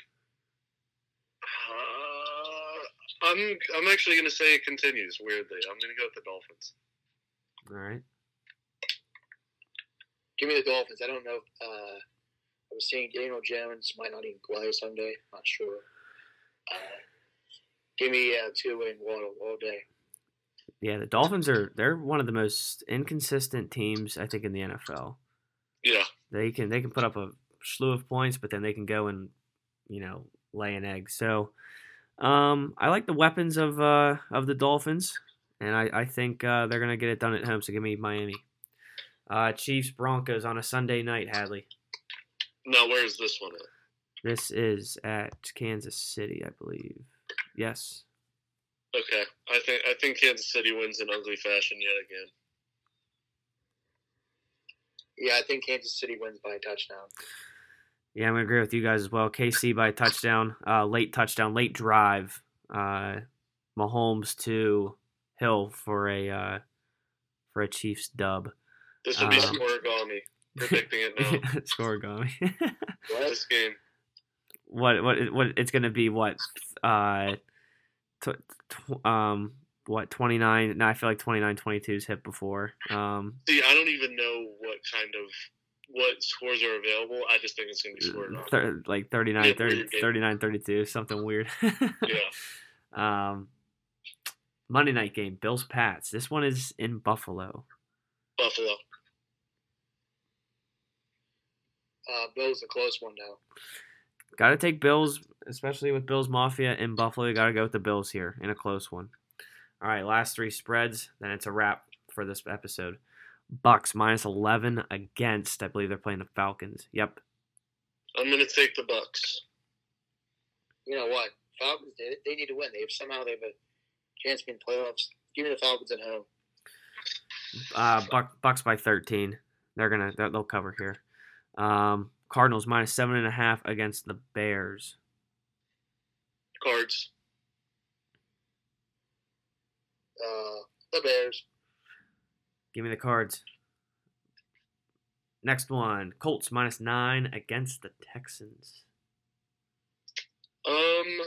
S2: Uh, I'm I'm actually going to say it continues. Weirdly, I'm going to go with the Dolphins.
S1: All right.
S3: Give me the Dolphins. I don't know. Uh, I was seeing Daniel Jones might not even play Sunday. Not sure. Uh, give me uh, Tua and Waddle all day.
S1: Yeah, the Dolphins are they're one of the most inconsistent teams I think in the NFL.
S2: Yeah.
S1: They can they can put up a slew of points, but then they can go and you know lay an egg. So um, I like the weapons of uh, of the Dolphins, and I I think uh, they're gonna get it done at home. So give me Miami. Uh, Chiefs Broncos on a Sunday night, Hadley.
S2: Now, where's this one at?
S1: This is at Kansas City, I believe. Yes.
S2: Okay, I think I think Kansas City wins in ugly fashion yet again.
S3: Yeah, I think Kansas City wins by a touchdown.
S1: Yeah, I'm gonna agree with you guys as well. KC by a touchdown, uh, late touchdown, late drive. Uh, Mahomes to Hill for a uh, for a Chiefs dub.
S2: This will be
S1: Uh,
S2: Scorigami. Predicting it now.
S1: Scorigami.
S3: What?
S2: this game.
S1: what what what it's gonna be? What uh, tw- tw- um, what 29? No, I feel like 29 22's hit before. Um,
S2: See, I don't even know what kind of what scores are available. I just think it's gonna be Scorigami.
S1: thir- like 39
S2: Yeah,
S1: 30, 39 32, something weird.
S2: Yeah.
S1: Um, Monday night game, Bills Pats. This one is in Buffalo.
S2: Buffalo.
S3: Uh, Bill's a close one now.
S1: Got to take Bills, especially with Bills Mafia in Buffalo. You got to go with the Bills here in a close one. All right, last three spreads, then it's a wrap for this episode. Bucks minus 11 against, I believe they're playing the Falcons. Yep.
S2: I'm gonna take the Bucks.
S3: You know what? Falcons, they, they need to win. They have somehow they have a chance to be in playoffs. Give me the Falcons at home.
S1: Uh, Buck, Bucks by 13. They're gonna they'll they'll cover here. Um, Cardinals minus seven and a half against the Bears.
S2: Cards.
S3: Uh, the Bears.
S1: Give me the cards. Next one, Colts minus nine against the Texans.
S2: Um,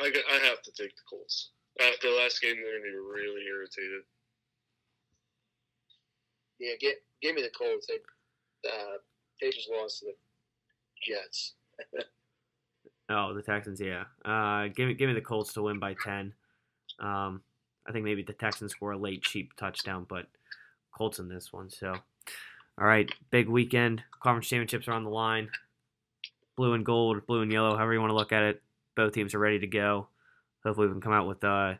S2: I, I have to take the Colts. After the last game, they're gonna be really irritated.
S3: Yeah, get give me the Colts. They uh, just lost to the Jets.
S1: Oh, the Texans, yeah. Uh, give me give me the Colts to win by ten. Um, I think maybe the Texans score a late cheap touchdown, but Colts in this one. So, all right, big weekend. Conference championships are on the line. Blue and gold, blue and yellow, however you want to look at it. Both teams are ready to go. Hopefully, we can come out with uh,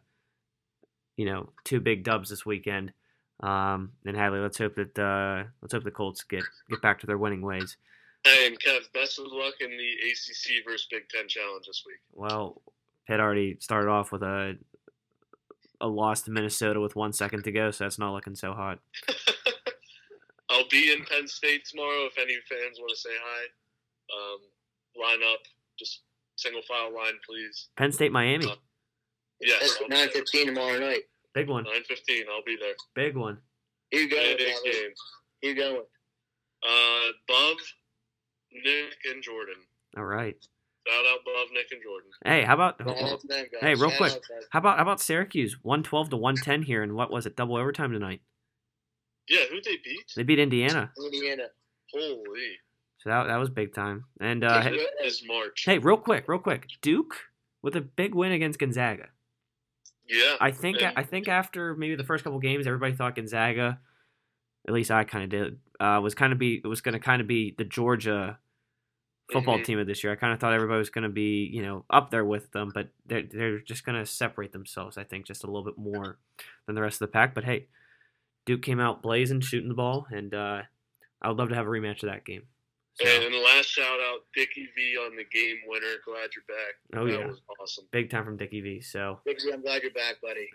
S1: you know, two big dubs this weekend. Um, and Hadley, let's hope that uh, let's hope the Colts get get back to their winning ways.
S2: Hey, and Kev, best of luck in the ACC versus Big Ten challenge this week.
S1: Well, Pitt already started off with a a loss to Minnesota with one second to go, so that's not looking so hot.
S2: I'll be in Penn State tomorrow. If any fans want to say hi, um, line up. Just single file line, please.
S1: Penn State, Miami,
S2: Uh, Yes,
S3: That's nine fifteen tomorrow night.
S1: Big one,
S2: Nine fifteen. I'll be there.
S1: big one.
S3: Who you going?
S2: Big
S3: with, Tyler?
S2: game.
S3: Who you going? with?
S2: Uh, Bub, Nick, and Jordan.
S1: All right.
S2: Shout out Bub, Nick, and Jordan.
S1: Hey, how about
S3: Shout out them.
S1: Hey, real
S3: Shout
S1: quick.
S3: out,
S1: how about how about Syracuse, one twelve to one ten here, and what was it, double overtime tonight?
S2: Yeah, who they beat?
S1: They beat Indiana,
S3: Indiana.
S2: Holy,
S1: so that that was big time. And uh,
S3: Hey,
S1: hey,
S2: is March.
S1: hey, real quick, real quick, Duke with a big win against Gonzaga.
S2: Yeah,
S1: I think
S2: and-
S1: I think after maybe the first couple games, everybody thought Gonzaga, at least I kind of did, uh, was kind of be it was going to kind of be the Georgia football
S2: Mhm.
S1: team of this year. I kind of thought everybody was going to be you know up there with them, but they're they're just going to separate themselves. I think just a little bit more than the rest of the pack. But hey, Duke came out blazing, shooting the ball, and uh, I would love to have a rematch of that game. So,
S2: And last shout out, Dickie V on the game winner. Glad you're back.
S1: Oh,
S2: that
S1: yeah.
S2: was awesome.
S1: big time from Dickie V. So
S3: Biggsy, I'm glad you're back, buddy.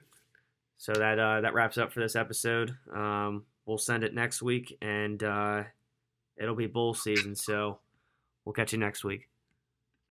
S1: So that uh, that wraps up for this episode. Um, we'll send it next week, and uh, it'll be bull season. So we'll catch you next week.